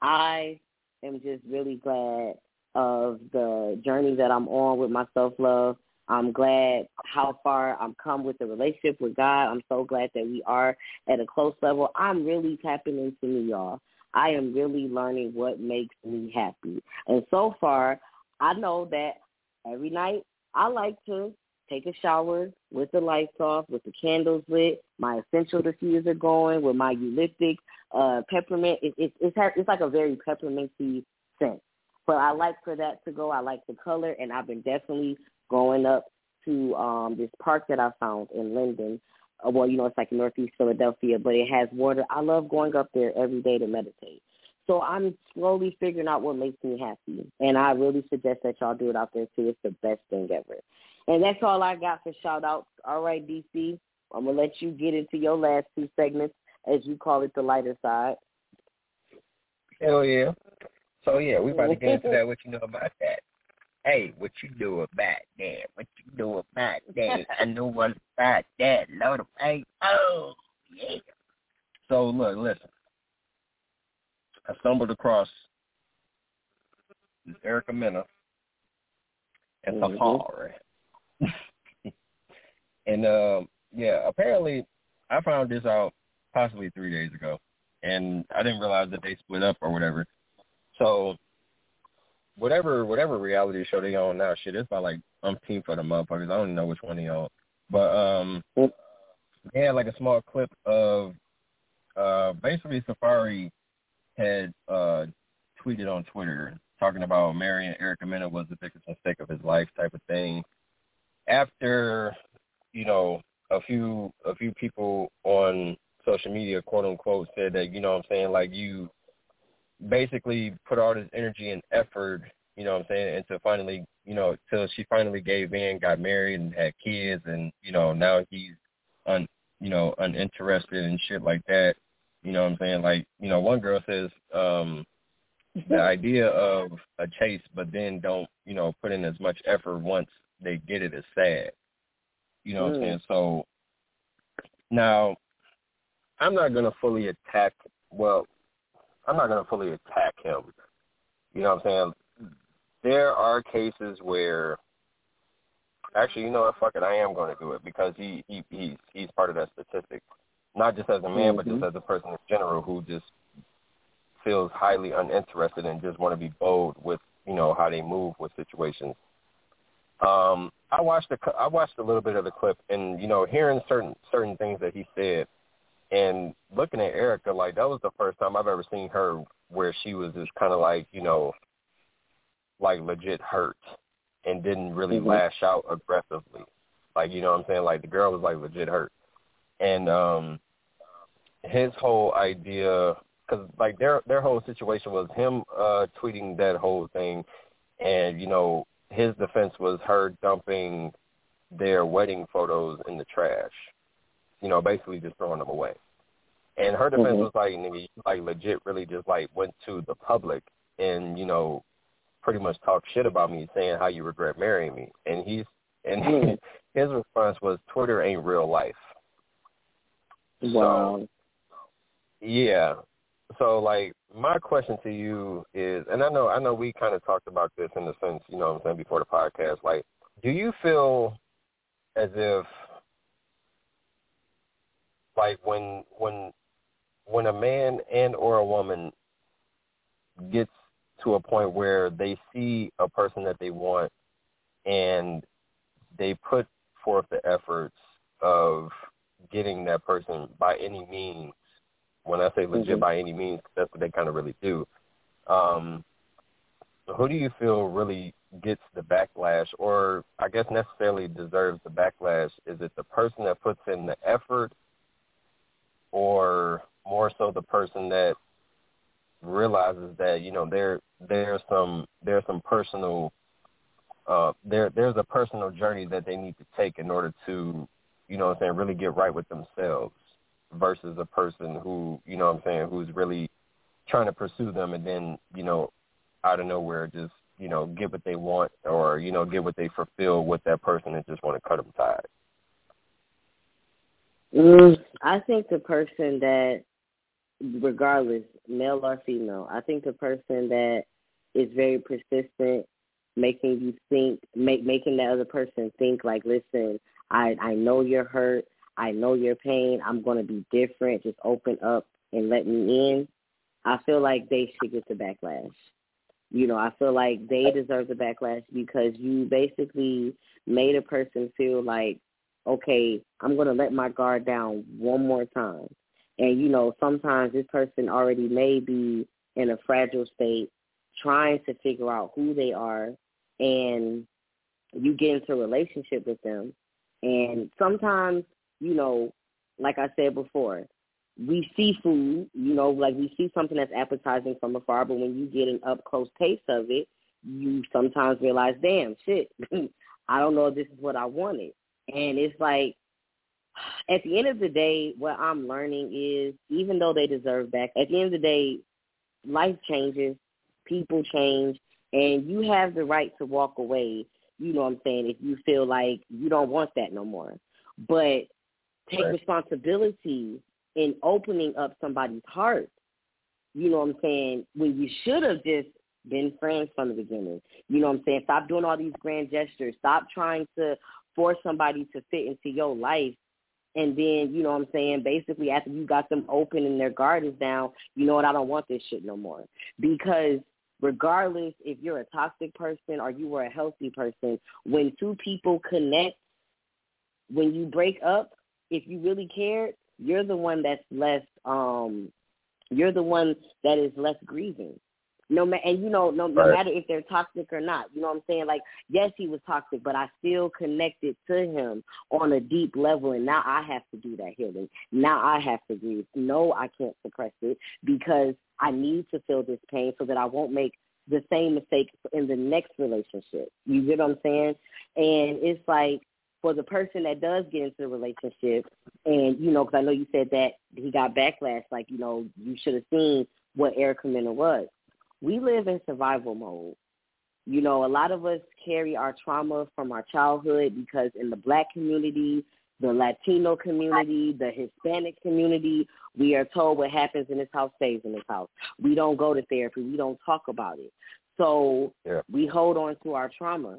I am just really glad of the journey that I'm on with my self-love I'm glad how far I'm come with the relationship with God. I'm so glad that we are at a close level. I'm really tapping into me, y'all. I am really learning what makes me happy. And so far, I know that every night I like to take a shower with the lights off, with the candles lit, my essential diffuser going, with my eucalyptic uh, peppermint. It, it, it's it's like a very pepperminty scent. But I like for that to go. I like the color, and I've been definitely going up to um this park that I found in Linden. Uh, well, you know, it's like Northeast Philadelphia, but it has water. I love going up there every day to meditate. So I'm slowly figuring out what makes me happy, and I really suggest that y'all do it out there too. It's the best thing ever. And that's all I got for shout outs. All right, DC, I'm gonna let you get into your last two segments, as you call it, the lighter side. Hell yeah. So yeah, we about to get into that. What you know about that? Hey, what you do about that? What you do about that? I know what about that. Load of hey, oh yeah. So look, listen. I stumbled across Erica Mena and mm-hmm. Safaree. And um yeah, apparently I found this out possibly three days ago. And I didn't realize that they split up or whatever. So whatever whatever reality show they on now, shit, it's about like umpteen for the motherfuckers. I don't even know which one they on. But um they had like a small clip of uh basically Safaree had uh tweeted on Twitter talking about marrying Erica Mena was the biggest mistake of his life type of thing. After, you know, a few a few people on social media, quote unquote, said that, you know what I'm saying, like you basically put all this energy and effort, you know what I'm saying, and to finally, you know, till she finally gave in, got married and had kids and, you know, now he's un you know, uninterested and shit like that. You know what I'm saying? Like, you know, one girl says, um, the idea of a chase but then don't, you know, put in as much effort once they get it is sad. You know mm. what I'm mm. saying? So now I'm not gonna fully attack well, I'm not gonna fully attack him. You know what I'm saying? there are cases where actually, you know what, fuck it, I am going to do it because he he he's he's part of that statistic, not just as a man, mm-hmm. but just mm-hmm. as a person in general who just feels highly uninterested and just want to be bold with you know how they move with situations. Um, I watched the I watched a little bit of the clip, and you know, hearing certain certain things that he said, and looking at Erica, like that was the first time I've ever seen her where she was just kind of like you know, like legit hurt, and didn't really mm-hmm. lash out aggressively, like you know what I'm saying. Like the girl was like legit hurt, and um, his whole idea because like their their whole situation was him uh tweeting that whole thing, and you know his defense was her dumping their wedding photos in the trash, you know, basically just throwing them away. And her defense mm-hmm. was like, nigga, you like legit really just like went to the public and you know pretty much talked shit about me, saying how you regret marrying me. And he's and mm-hmm. his response was, Twitter ain't real life. Wow. So, yeah, so like my question to you is, and I know I know we kind of talked about this in the sense, you know, what I'm saying before the podcast. Like, do you feel as if like when when when a man and or a woman gets to a point where they see a person that they want and they put forth the efforts of getting that person by any means when I say legit mm-hmm. by any means, that's what they kind of really do. Um, who do you feel really gets the backlash, or I guess necessarily deserves the backlash? Is it the person that puts in the effort, or more so the person that realizes that you know there there's some there's some personal uh there there's a personal journey that they need to take in order to you know what I'm saying really get right with themselves versus a person who, you know what I'm saying, who's really trying to pursue them and then, you know, out of nowhere just, you know, get what they want or, you know, get what they fulfill with that person and just want to cut them tied. Mm, I think the person that, regardless, male or female, I think the person that is very persistent, making you think, make making that other person think like, listen, I I know you're hurt. I know your pain. I'm going to be different. Just open up and let me in. I feel like they should get the backlash. You know, I feel like they deserve the backlash because you basically made a person feel like, okay, I'm going to let my guard down one more time. And, you know, sometimes this person already may be in a fragile state trying to figure out who they are and you get into a relationship with them and sometimes you know, like I said before, we see food, you know, like we see something that's appetizing from afar, but when you get an up close taste of it, you sometimes realize, damn, shit, I don't know if this is what I wanted. And it's like, at the end of the day, what I'm learning is, even though they deserve back, at the end of the day, life changes, people change, and you have the right to walk away, you know what I'm saying, if you feel like you don't want that no more. But take right. responsibility in opening up somebody's heart. You know what I'm saying? When you should have just been friends from the beginning. You know what I'm saying? Stop doing all these grand gestures. Stop trying to force somebody to fit into your life. And then, you know what I'm saying, basically after you got them open and their guard is down, you know what, I don't want this shit no more. Because regardless if you're a toxic person or you were a healthy person, when two people connect, when you break up, if you really cared, you're the one that's less um you're the one that is less grieving. No ma- and you know, no, no right. matter if they're toxic or not. You know what I'm saying? Like, yes, he was toxic, but I still connected to him on a deep level and now I have to do that healing. Now I have to grieve. No, I can't suppress it because I need to feel this pain so that I won't make the same mistake in the next relationship. You get what I'm saying? And it's like for the person that does get into the relationship, and you know, because I know you said that he got backlash, like you know, you should have seen what Erica Mena was. We live in survival mode. You know, a lot of us carry our trauma from our childhood because in the black community, the Latino community, the Hispanic community. We are told what happens in this house stays in this house. We don't go to therapy. We don't talk about it. So Yeah. we hold on to our trauma.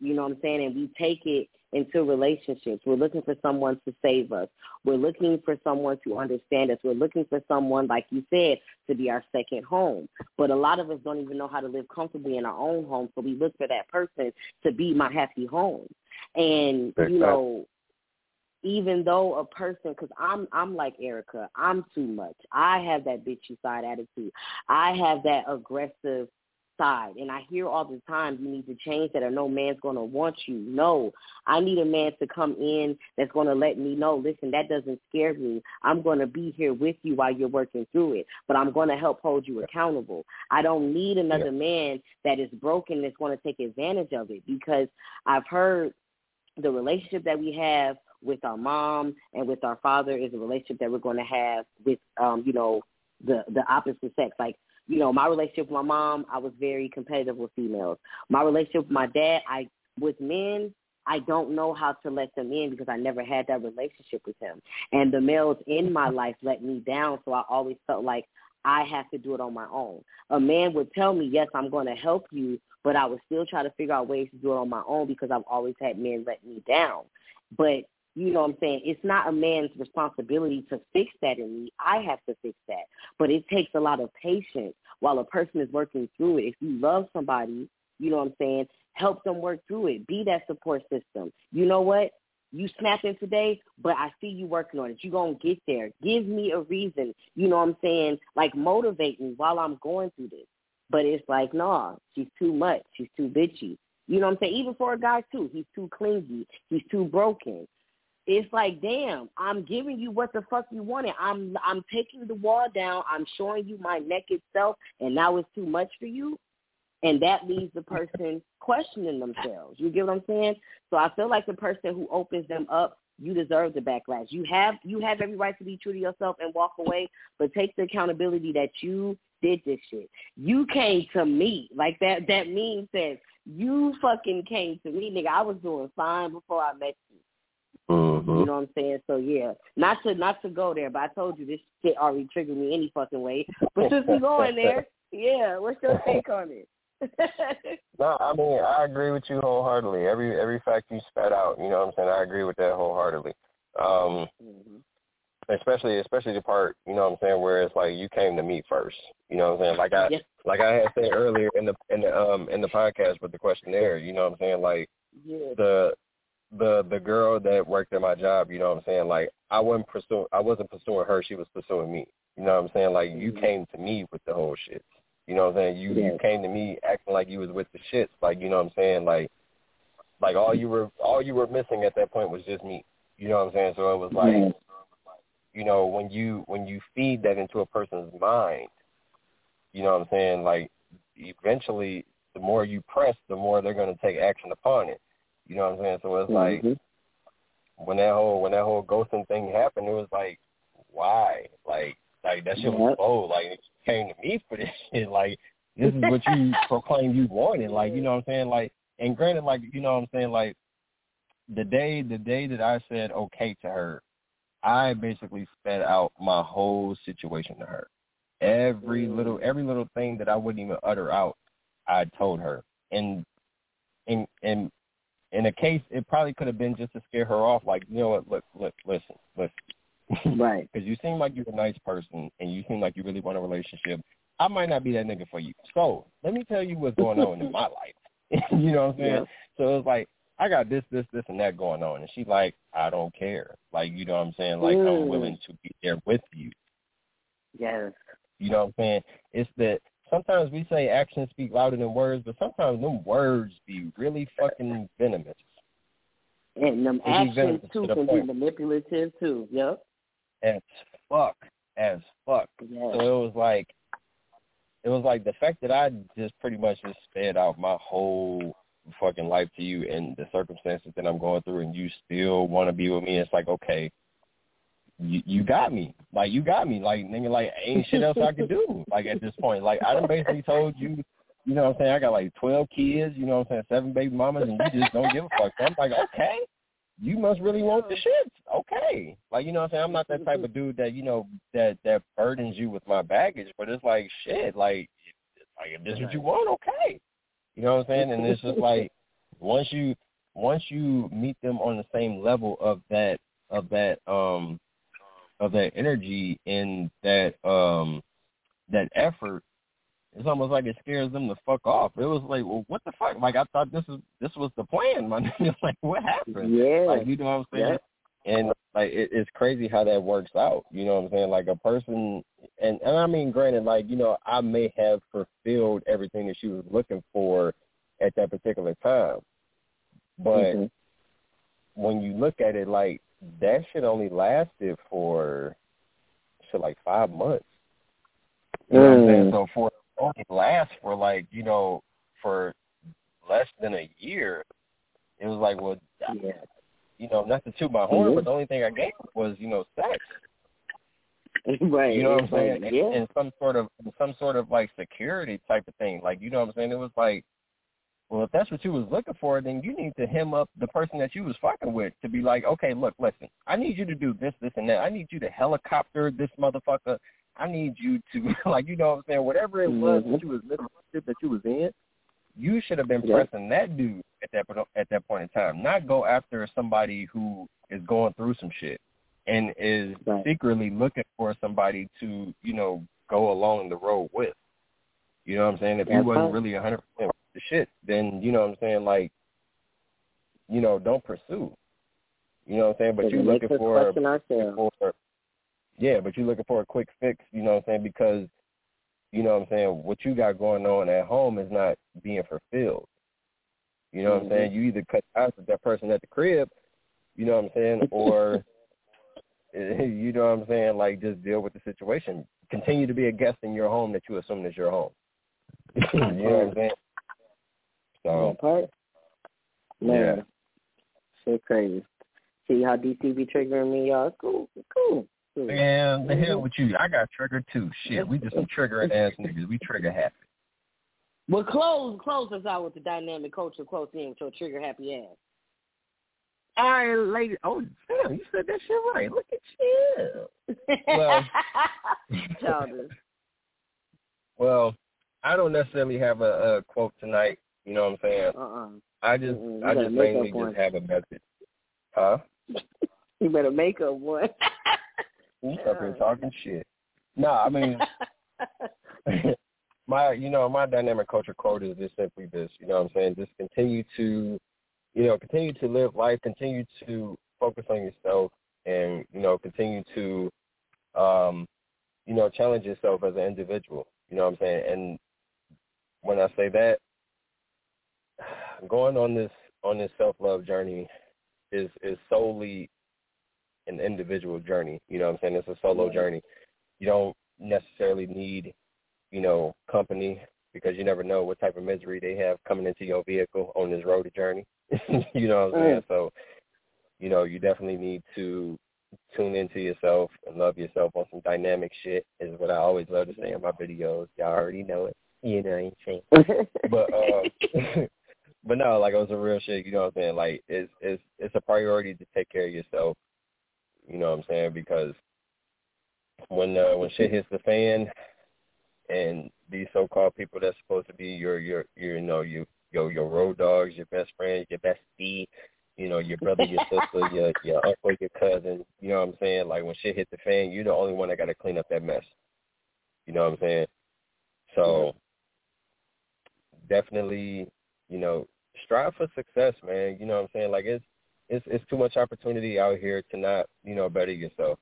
You know what I'm saying? And we take it into relationships. We're looking for someone to save us. We're looking for someone to understand us. We're looking for someone, like you said, to be our second home. But a lot of us don't even know how to live comfortably in our own home, so we look for that person to be my happy home. And you know, even though a person, because I'm I'm like Erica, I'm too much. I have that bitchy side attitude. I have that aggressive side, and I hear all the time you need to change that, or no man's gonna want you. No, I need a man to come in that's gonna let me know. Listen, that doesn't scare me. I'm gonna be here with you while you're working through it, but I'm gonna help hold you accountable. I don't need another man that is broken that's gonna take advantage of it because I've heard the relationship that we have with our mom and with our father is a relationship that we're going to have with um you know the the opposite sex like you know my relationship with my mom i was very competitive with females. My relationship with my dad i with men i don't know how to let them in because i never had that relationship with him. and the males in my life let me down so i always felt like i have to do it on my own. A man would tell me yes i'm going to help you but i would still try to figure out ways to do it on my own because i've always had men let me down. But you know what I'm saying? It's not a man's responsibility to fix that in me. I have to fix that. But it takes a lot of patience while a person is working through it. If you love somebody, you know what I'm saying, help them work through it. Be that support system. You know what? You snapping today, but I see you working on it. You're going to get there. Give me a reason. You know what I'm saying? Like motivate me while I'm going through this. But it's like, nah, she's too much. She's too bitchy. You know what I'm saying? Even for a guy too, he's too clingy. He's too broken it's like, damn, I'm giving you what the fuck you wanted. I'm I'm taking the wall down. I'm showing you my naked self, and now it's too much for you. And that leaves the person questioning themselves. You get what I'm saying? So I feel like the person who opens them up, you deserve the backlash. You have you have every right to be true to yourself and walk away, but take the accountability that you did this shit. You came to me. Like that that meme says, you fucking came to me, nigga. I was doing fine before I met you. Mm-hmm. You know what I'm saying? So yeah, not to not to go there, but I told you this shit already triggered me any fucking way. But since we going there, yeah, what's your take on it? No, I mean I agree with you wholeheartedly. Every every fact you spat out, you know what I'm saying. I agree with that wholeheartedly. Um, Mhm. especially especially the part, you know what I'm saying, where it's like you came to me first. You know what I'm saying? Like I like I had said earlier in the in the um in the podcast with the questionnaire, you know what I'm saying? Like yeah, the the the girl that worked at my job, you know what I'm saying? Like I wasn't pursuing I wasn't pursuing her, she was pursuing me. You know what I'm saying? Like you Mhm. came to me with the whole shit. You know what I'm saying? You you came to me acting like you was with the shits, like you know what I'm saying? Like like all you were all you were missing at that point was just me. You know what I'm saying? So it was like Yes. you know, when you when you feed that into a person's mind, you know what I'm saying, like eventually the more you press, the more they're gonna take action upon it. You know what I'm saying? So it's like Mhm. when that whole when that whole ghosting thing happened, it was like, why? Like like that shit was Yep. bold. Like it came to me for this shit. Like this is what you proclaim you wanted. Like you know what I'm saying? Like and granted, like you know what I'm saying? Like the day the day that I said okay to her, I basically sped out my whole situation to her. Every Mm. little every little thing that I wouldn't even utter out, I told her. And in in in a case, it probably could have been just to scare her off. Like, you know what? Look, look, listen, listen. Right. Because you seem like you're a nice person, and you seem like you really want a relationship. I might not be that nigga for you. So let me tell you what's going on in my life. you know what I'm saying? Yeah. So it's like I got this, this, this, and that going on, and she's like, I don't care. Like, you know what I'm saying? Like, I'm Mm. willing to be there with you. Yes. You know what I'm saying? It's that sometimes we say actions speak louder than words, but sometimes them words be really fucking venomous. And them actions to too can point. be manipulative too. Yep. as fuck, as fuck. Yes. So it was like, it was like the fact that I just pretty much just sped out my whole fucking life to you and the circumstances that I'm going through, and you still want to be with me. It's like, okay, you you got me, like you got me, like nigga, like ain't shit else I could do. Like at this point, like I done basically told you. You know what I'm saying? I got like 12 kids, you know what I'm saying? Seven baby mamas, and you just don't give a fuck. So I'm like, okay. you must really want the shit. Okay. Like, you know what I'm saying? I'm not that type of dude that, you know, that that burdens you with my baggage, but it's like shit, like like if this is what you want, okay. You know what I'm saying? And it's just like once you once you meet them on the same level of that of that um of that energy and that um that effort, it's almost like it scares them to fuck off. It was like, well, what the fuck? Like I thought this is this was the plan, man. like what happened? Yeah. Like you know what I'm saying? Yeah. And like it, it's crazy how that works out. You know what I'm saying? Like a person, and and I mean, granted, like you know, I may have fulfilled everything that she was looking for at that particular time, but Mm-hmm. when you look at it, like that shit only lasted for shit like five months. You know what I'm saying? Mm. So for only last for like you know for less than a year, it was like well, Yeah. you know, not to toot my horn, Mhm. but the only thing I gave was you know sex. right. You know what I'm saying? like, And, and some sort of some sort of like security type of thing. Like you know what I'm saying? It was like, well, if that's what you was looking for, then you need to hem up the person that you was fucking with to be like, okay, look, listen, I need you to do this, this, and that. I need you to helicopter this motherfucker. I need you to like, you know what I'm saying? Whatever it was Mhm. that you was that you was in, you should have been Yeah. pressing that dude at that at that point in time, not go after somebody who is going through some shit and is Right. secretly looking for somebody to, you know, go along the road with. You know what I'm saying? If you wasn't really a hundred percent with the shit, then you know what I'm saying, like, you know, don't pursue. You know what I'm saying? But you makes looking for for yeah, but you're looking for a quick fix, you know what I'm saying? Because you know what I'm saying, what you got going on at home is not being fulfilled. You know what I'm Mhm. saying? You either cut ties with that person at the crib, you know what I'm saying, or you know what I'm saying, like just deal with the situation. Continue to be a guest in your home that you assume is your home. You know what I'm saying? So that part. Man, Yeah. shit crazy. See how DC be triggering me, y'all? Cool. Cool. Cool. Man, the hell mm-hmm. with you. I got triggered too. Shit, we just some triggering ass niggas. We trigger happy. Well, close, close us out with the dynamic culture close in with your trigger happy ass. All right, lady. Oh, damn, you said that shit right. Look at you. Well- Childish. Well, I don't necessarily have a, a quote tonight. You know what I'm saying? Uh-uh. I just, Mm-mm, I just mainly one. just have a message. Huh? You better make up one. You up here talking shit. No, I mean, my, you know, my dynamic culture quote is just simply this. You know what I'm saying? Just continue to, you know, continue to live life. Continue to focus on yourself, and you know, continue to, um, you know, challenge yourself as an individual. You know what I'm saying? And when I say that, going on this on this self love journey is is solely an individual journey. You know what I'm saying? It's a solo journey. You don't necessarily need, you know, company because you never know what type of misery they have coming into your vehicle on this road journey. you know what I'm saying? Mm. So, you know, you definitely need to tune into yourself and love yourself on some dynamic shit is what I always love to say in my videos. Y'all already know it. You know what I'm saying? but uh but no, like it was a real shit, you know what I'm saying? Like it's it's it's a priority to take care of yourself. You know what I'm saying? Because when uh when shit hits the fan and these so called people that's supposed to be your your, your you know, you your your road dogs, your best friends, your bestie, you know, your brother, your sister, your your uncle, your cousin, you know what I'm saying? Like when shit hit the fan, you're the only one that gotta clean up that mess. You know what I'm saying? So definitely, you know, strive for success, man. You know what I'm saying? Like it's it's it's too much opportunity out here to not, you know, better yourself.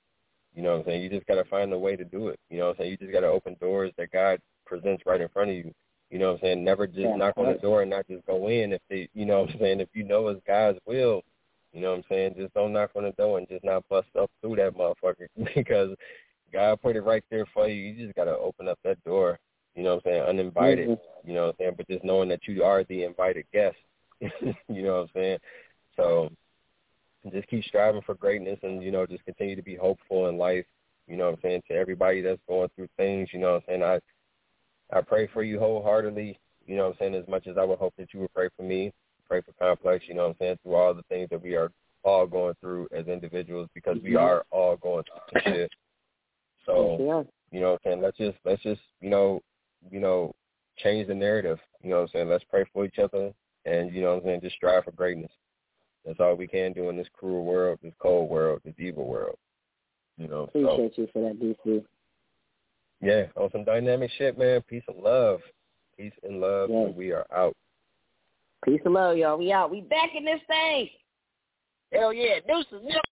You know what I'm saying? You just gotta find a way to do it. You know what I'm saying? You just gotta open doors that God presents right in front of you. You know what I'm saying? Never just Yeah, knock on the door and not just go in if they you know what I'm saying, if you know it's God's will, you know what I'm saying, just don't knock on the door and just not bust up through that motherfucker because God put it right there for you. You just gotta open up that door. You know what I'm saying? Uninvited. Mhm. You know what I'm saying? But just knowing that you are the invited guest. you know what I'm saying? So just keep striving for greatness and, you know, just continue to be hopeful in life. You know what I'm saying? To everybody that's going through things, you know what I'm saying? I I pray for you wholeheartedly, you know what I'm saying, as much as I would hope that you would pray for me, pray for Complex, you know what I'm saying, through all the things that we are all going through as individuals because we are all going through shit. So yeah. you know what I'm saying? Let's just let's just, you know, you know, change the narrative. You know what I'm saying? Let's pray for each other and you know what I'm saying, just strive for greatness. That's all we can do in this cruel world, this cold world, this evil world. You know. Appreciate so, you for that, DC. Yeah, on some dynamic shit, man. Peace and love. Peace and love. Yeah. And we are out. Peace and love, y'all. We out. We back in this thing. Hell yeah. Deuces.